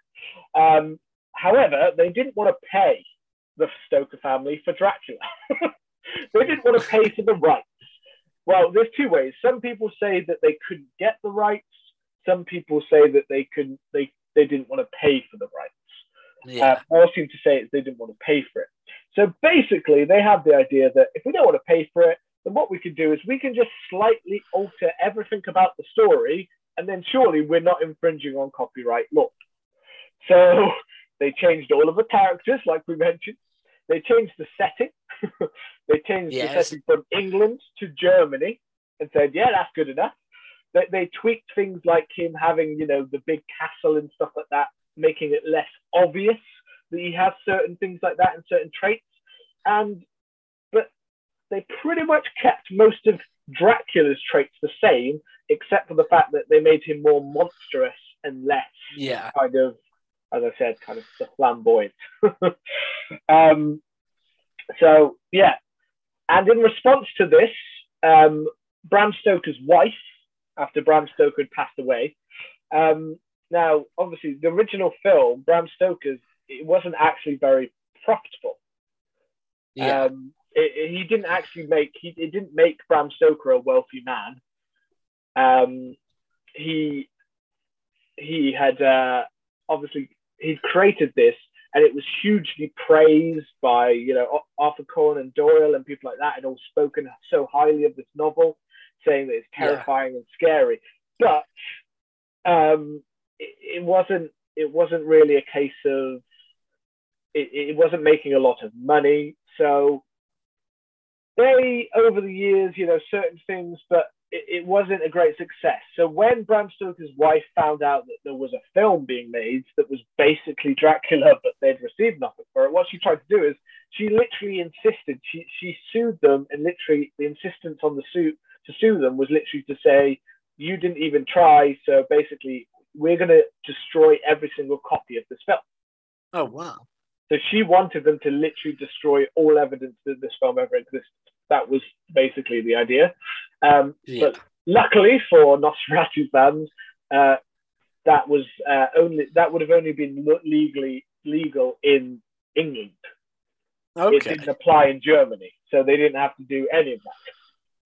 S1: Um, however, they didn't want to pay the Stoker family for Dracula. they didn't want to pay for the rights. Well, there's two ways. Some people say that they couldn't get the rights. Some people say that they couldn't. They they didn't want to pay for the rights. Yeah. Uh, more seem to say they didn't want to pay for it. So basically, they have the idea that if we don't want to pay for it, then what we can do is we can just slightly alter everything about the story, and then surely we're not infringing on copyright law. So they changed all of the characters, like we mentioned. They changed the setting. they changed yes. the setting from England to Germany and said, yeah, that's good enough. They, they tweaked things like him having, you know, the big castle and stuff like that, making it less obvious that he has certain things like that and certain traits. And but they pretty much kept most of Dracula's traits the same, except for the fact that they made him more monstrous and less
S2: yeah.
S1: kind of as I said, kind of the flamboyant. um, so yeah, and in response to this, um, Bram Stoker's wife, after Bram Stoker had passed away, um, now obviously the original film, Bram Stoker's, it wasn't actually very profitable. Yeah. Um, it, it, he didn't actually make he it didn't make Bram Stoker a wealthy man. Um, he he had uh, obviously he'd created this and it was hugely praised by you know Arthur Conan Doyle and people like that, and all spoken so highly of this novel, saying that it's terrifying yeah. and scary. But um, it, it, wasn't. It wasn't really a case of. It, it wasn't making a lot of money, so they over the years, you know, certain things, but it, it, wasn't a great success. So when Bram Stoker's wife found out that there was a film being made that was basically Dracula, but they'd received nothing for it, what she tried to do is she literally insisted. She she sued them, and literally the insistence on the suit to sue them was literally to say you didn't even try. So basically, we're going to destroy every single copy of this film.
S2: Oh wow!
S1: So she wanted them to literally destroy all evidence that this film ever existed. That was basically the idea. Um, yeah. But luckily for Nosferatu fans, uh, that was uh, only that would have only been legally legal in England. Okay. It didn't apply in Germany, so they didn't have to do any of that.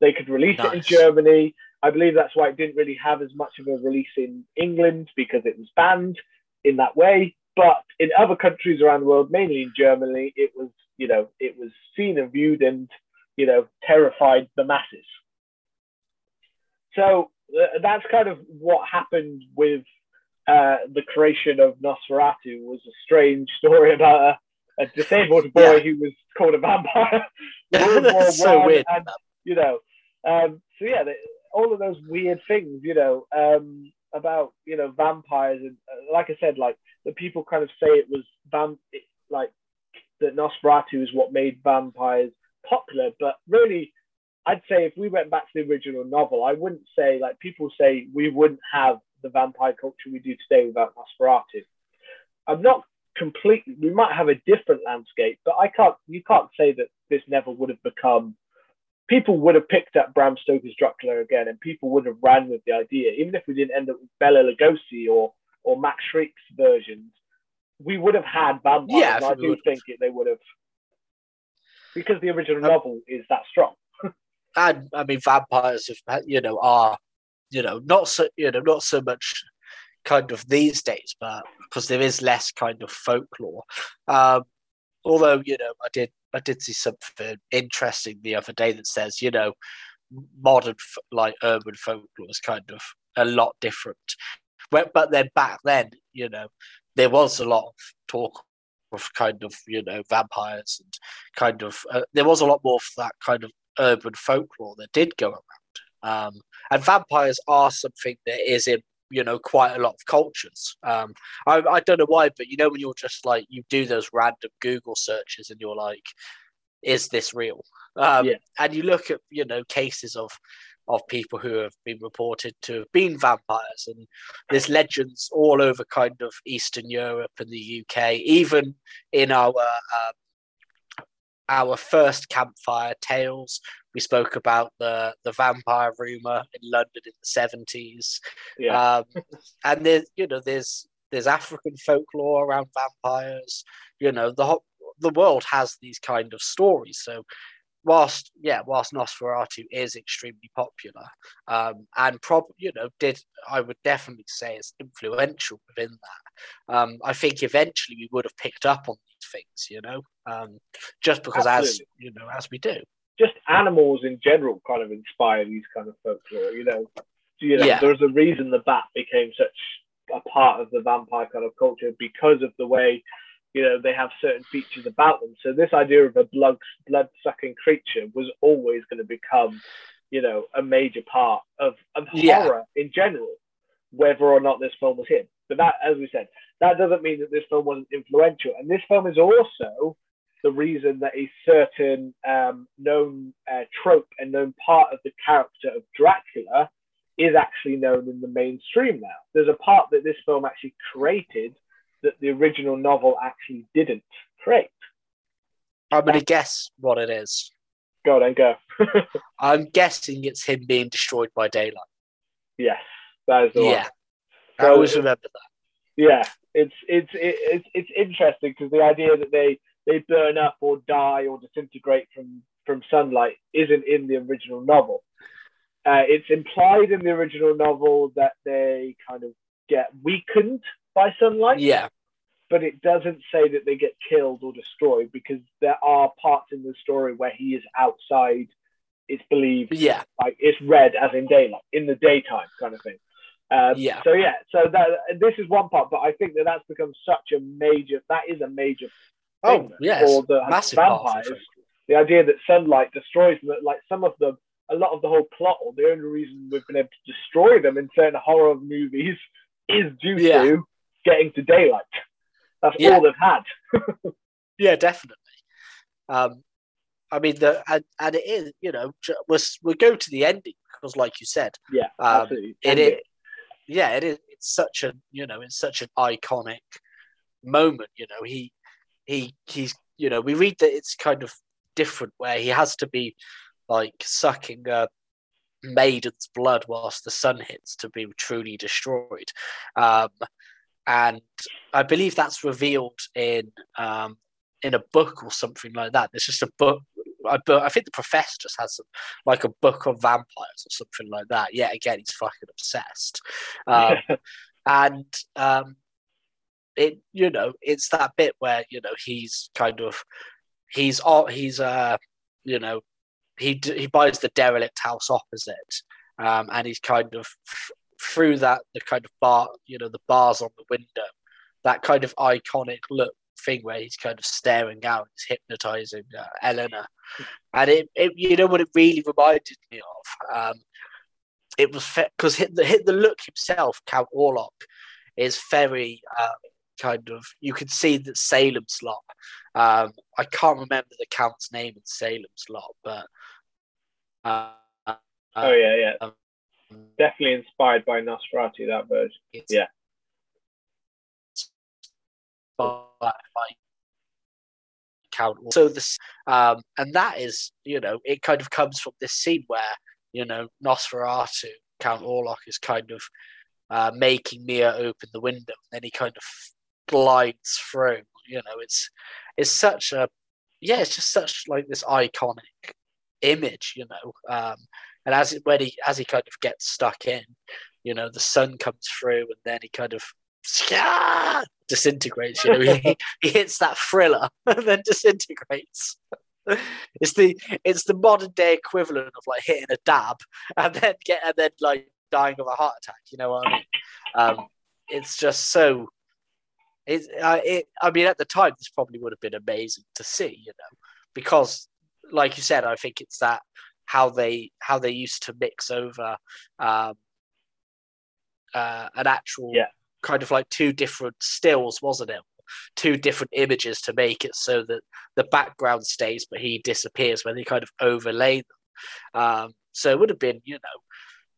S1: They could release nice. it in Germany. I believe that's why it didn't really have as much of a release in England because it was banned in that way. But in other countries around the world, mainly in Germany, it was you know it was seen and viewed and you know terrified the masses. So uh, that's kind of what happened with uh, the creation of Nosferatu was a strange story about a, a disabled boy yeah. who was called a vampire.
S2: That's so weird.
S1: And, you know, um, so yeah, they, all of those weird things, you know, um, about you know vampires and uh, like I said, like the people kind of say it was vamp, like that Nosferatu is what made vampires popular, but really I'd say if we went back to the original novel, I wouldn't say like people say we wouldn't have the vampire culture we do today without Nosferatu. I'm not completely. We might have a different landscape, but I can't. You can't say that this never would have become. People would have picked up Bram Stoker's Dracula again, and people would have ran with the idea, even if we didn't end up with Bela Lugosi or or Max Schreck's versions. We would have had vampires. Yeah, I do think it, they would have, because the original um, novel is that strong
S2: and I mean vampires, have, you know, are you know not so you know not so much kind of these days, but because there is less kind of folklore. Um, although you know, I did I did see something interesting the other day that says you know modern like urban folklore is kind of a lot different. But then back then, you know, there was a lot of talk of kind of you know vampires and kind of uh, there was a lot more of that kind of urban folklore that did go around. Um, and vampires are something that is in you know quite a lot of cultures. Um, I, I don't know why, but you know when you're just like you do those random Google searches and you're like, is this real? Um, yeah. And you look at you know cases of of people who have been reported to have been vampires, and there's legends all over kind of Eastern Europe and the UK, even in our um, our first campfire tales. We spoke about the the vampire rumor in London in the seventies. Yeah. Um, and there's you know there's there's African folklore around vampires. You know the the world has these kind of stories. So whilst yeah, whilst Nosferatu is extremely popular, um, and prob you know did I would definitely say it's influential within that. Um, I think eventually we would have picked up on things, you know, um, just because Absolutely. as you know as we do.
S1: Just animals in general kind of inspire these kind of folklore, you know. You know, yeah. there's a reason the bat became such a part of the vampire kind of culture because of the way you know they have certain features about them so this idea of a blood blood sucking creature was always going to become you know a major part of, of yeah. horror in general whether or not this film was him but that as we said that doesn't mean that this film wasn't influential and this film is also the reason that a certain um, known uh, trope and known part of the character of dracula is actually known in the mainstream now there's a part that this film actually created that the original novel actually didn't create.
S2: I'm going to guess what it is.
S1: Go on, go.
S2: I'm guessing it's him being destroyed by daylight.
S1: Yes, that is the
S2: yeah.
S1: one.
S2: So, I always remember that.
S1: Yeah, it's it's it's it's interesting because the idea that they they burn up or die or disintegrate from from sunlight isn't in the original novel. Uh, it's implied in the original novel that they kind of get weakened by sunlight.
S2: Yeah.
S1: but it doesn't say that they get killed or destroyed because there are parts in the story where he is outside. It's believed,
S2: Yeah,
S1: like it's red as in daylight, in the daytime kind of thing. Um,
S2: Yeah.
S1: So yeah, so that this is one part, but I think that that's become such a major. That is a major
S2: Oh,
S1: thing
S2: yes,
S1: for the
S2: massive part of the
S1: vampires.
S2: film.
S1: The idea that sunlight destroys them, like some of them, a lot of the whole plot, or the only reason we've been able to destroy them in certain horror movies is due
S2: Yeah.
S1: to getting to daylight. That's
S2: Yeah.
S1: all they've had.
S2: Yeah, definitely. Um, I mean, the and, and it is, you know, we'll, we'll go to the ending because, like you said,
S1: Yeah,
S2: Um,
S1: absolutely.
S2: it is, yeah, it is. It's such a, you know, it's such an iconic moment. You know, he, he, he's, you know, we read that it's kind of different where he has to be like sucking a maiden's blood whilst the sun hits to be truly destroyed. Um, and I believe that's revealed in um, in a book or something like that. There's just a book. I, I think the professor just has some, like a book of vampires or something like that. Yeah, again, he's fucking obsessed. Um, and um, it, you know, it's that bit where you know he's kind of he's all he's uh you know he he buys the derelict house opposite, um, and he's kind of f- through that the kind of bar you know the bars on the window, that kind of iconic look thing where he's kind of staring out, he's hypnotizing uh, Eleanor, and it, it you know what it really reminded me of. Um, it was because hit the hit the look himself, Count Orlok, is very uh, kind of you can see that Salem's Lot. Um, I can't remember the count's name in Salem's Lot, but uh,
S1: oh yeah, yeah.
S2: um,
S1: Definitely inspired by Nosferatu that version. Yeah.
S2: By, by Count. So this, um, and that is, you know, it kind of comes from this scene where you know Nosferatu, Count Orlok, is kind of uh, making Mia open the window, and then he kind of glides through. You know, it's it's such a yeah, it's just such like this iconic image, you know. Um, and as it when he as he kind of gets stuck in, you know, the sun comes through, and then he kind of disintegrates. You know, he, he hits that thriller and then disintegrates. It's the it's the modern day equivalent of like hitting a dab and then get and then like dying of a heart attack. You know what I mean? Um, it's just so. It, uh, it, I mean, at the time, this probably would have been amazing to see, you know, because, like you said, I think it's that how they how they used to mix over um, uh, an actual
S1: Yeah.
S2: Kind of like two different stills, wasn't it? Two different images to make it so that the background stays, but he disappears when they kind of overlay them. Um, so it would have been, you know,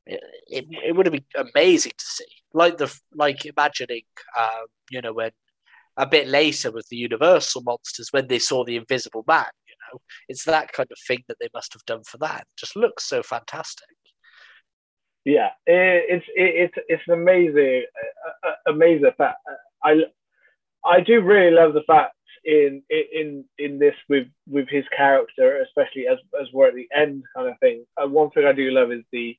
S2: it, it, it would have been amazing to see, like the like imagining, um, you know, when a bit later with the Universal monsters when they saw the Invisible Man. You know, it's that kind of thing that they must have done for that. It just looks so fantastic.
S1: Yeah, it, it's it, it's it's an amazing, uh, uh, amazing fact. I I do really love the fact in in in this with with his character, especially as as we're at the end kind of thing. Uh, one thing I do love is the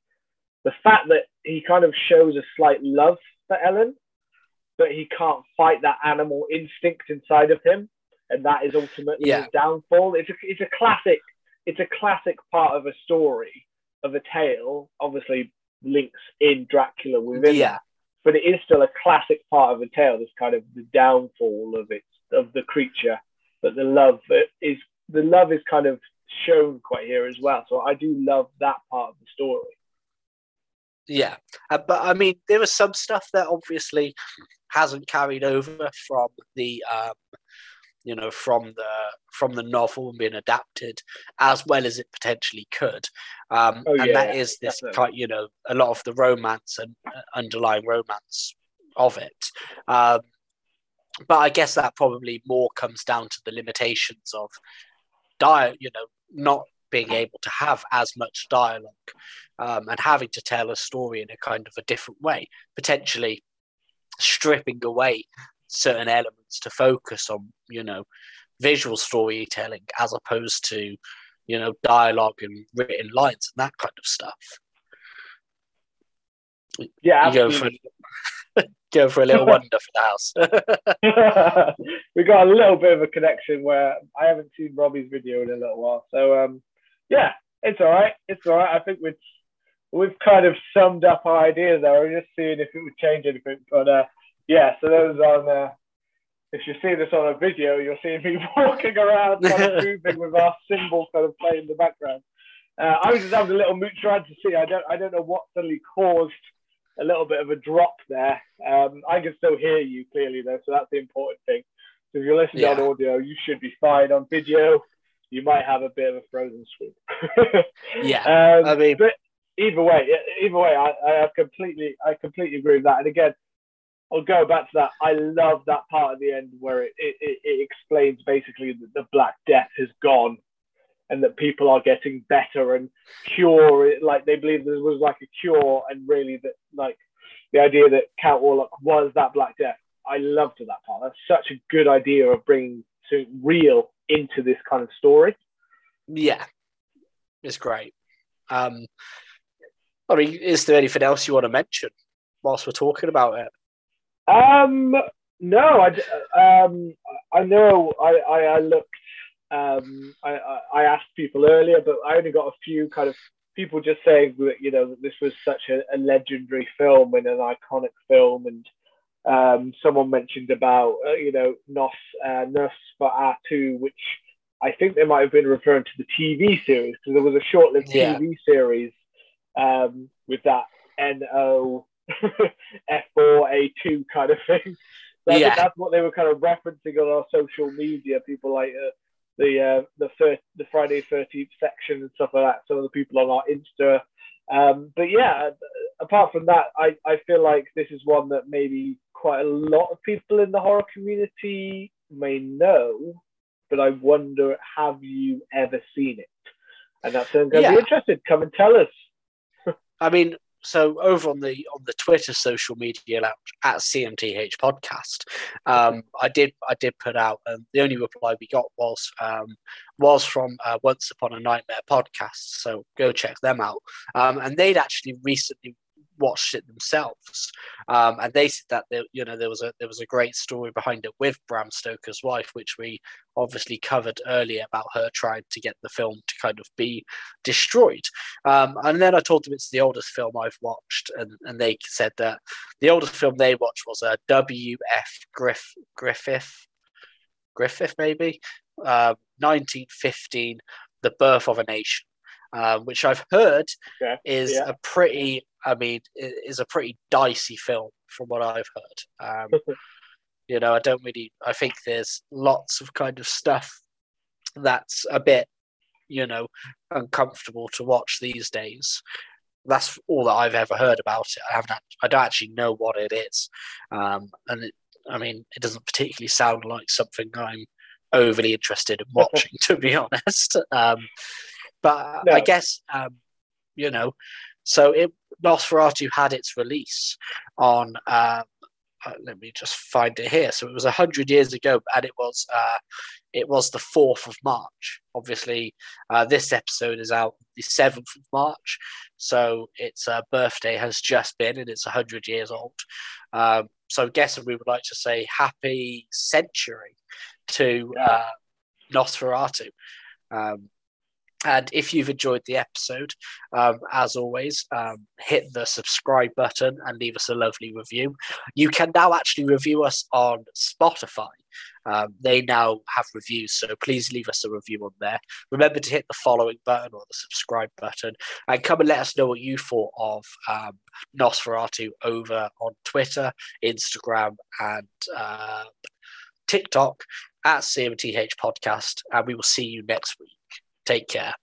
S1: the fact that he kind of shows a slight love for Ellen, but he can't fight that animal instinct inside of him, and that is ultimately
S2: Yeah.
S1: his downfall. It's a it's a classic. It's a classic part of a story of a tale. Obviously, links in Dracula within
S2: Yeah.
S1: that, but it is still a classic part of the tale. This kind of the downfall of it of the creature, but the love is the love is kind of shown quite here as well. So I do love that part of the story.
S2: Yeah, uh, but I mean, there was some stuff that obviously hasn't carried over from the, um, you know, from the from the novel and being adapted as well as it potentially could, um,
S1: Oh,
S2: and
S1: yeah,
S2: that is this
S1: definitely.
S2: kind, you know, a lot of the romance and uh, underlying romance of it. Um, but I guess that probably more comes down to the limitations of diet, you know, not being able to have as much dialogue um, and having to tell a story in a kind of a different way, potentially stripping away certain elements to focus on, you know, visual storytelling as opposed to, you know, dialogue and written lines and that kind of stuff.
S1: Yeah,
S2: go for. Go for a little wonder for the
S1: house. we got a little bit of a connection where I haven't seen Robbie's video in a little while. So um, yeah, it's all right. It's all right. I think we've we've kind of summed up our ideas there. We're just seeing if it would change anything. But uh, yeah, so those on. Uh, if you see this on a video, you'll see me walking around, kind of moving with our symbol kind of playing in the background. Uh, I was just having a little mooch around to see. I don't, I don't know what suddenly caused a little bit of a drop there. Um, I can still hear you clearly though, so that's the important thing. So if you're listening yeah. on audio, you should be fine. On video, you might have a bit of a frozen screen.
S2: yeah,
S1: um, I mean, but either way, either way, I, I completely, I completely agree with that. And again, I'll go back to that. I love that part at the end where it, it, it explains basically that the Black Death has gone and that people are getting better and cure like they believe there was like a cure and really that like the idea that Count Orlok was that Black Death. I loved that part. That's such a good idea of bringing to real into this kind of story.
S2: Yeah, it's great. Um, I mean, is there anything else you want to mention whilst we're talking about it?
S1: Um, no, I, um, I know I, I, I looked, um, I, I asked people earlier, but I only got a few kind of people just saying that, you know, that this was such a, a legendary film and an iconic film. And um, someone mentioned about, uh, you know, Nos, uh, for R2, which I think they might have been referring to the TV series because there was a short lived yeah. TV series um, with that NO F4A2 kind of thing. That's, yeah. that's what they were kind of referencing on our social media. People like uh, the uh, the first, the Friday 13th section and stuff like that. Some of the people on our Insta. Um, but yeah, apart from that, I, I feel like this is one that maybe quite a lot of people in the horror community may know, but I wonder, have you ever seen it? And that's going to yeah. be interested. Come and tell us.
S2: I mean, so over on the on the Twitter social media lounge at CMTH podcast, um, I did I did put out um, the only reply we got was um, was from uh, Once Upon a Nightmare podcast. So go check them out. Um, and they'd actually recently watched it themselves, um, and they said that there, you know there was a there was a great story behind it with Bram Stoker's wife, which we obviously covered earlier about her trying to get the film to kind of be destroyed. Um, and then I told them it's the oldest film I've watched, and, and they said that the oldest film they watched was a W. F. Griff Griffith Griffith maybe. Uh, 1915, The Birth of a Nation um, which I've heard okay. is yeah. a pretty, I mean, is a pretty dicey film from what I've heard. Um, you know, I don't really, I think there's lots of kind of stuff that's a bit, you know, uncomfortable to watch these days. That's all that I've ever heard about it. I haven't, I don't actually know what it is, um, and it, I mean, it doesn't particularly sound like something I'm overly interested in watching, to be honest. Um, but no. I guess um, you know, so it Nosferatu had its release on. Um, uh, let me just find it here. So it was a hundred years ago, and it was uh, it was the fourth of March. Obviously, uh, this episode is out the seventh of March, so its uh, birthday has just been, and it's a hundred years old. Um, so I'm guessing we would like to say happy century to uh, Nosferatu. Um, and if you've enjoyed the episode, um, as always, um, hit the subscribe button and leave us a lovely review. You can now actually review us on Spotify. Um, they now have reviews, so please leave us a review on there. Remember to hit the following button or the subscribe button and come and let us know what you thought of um, Nosferatu over on Twitter, Instagram, and uh, TikTok at CMTH Podcast. And we will see you next week. Take care.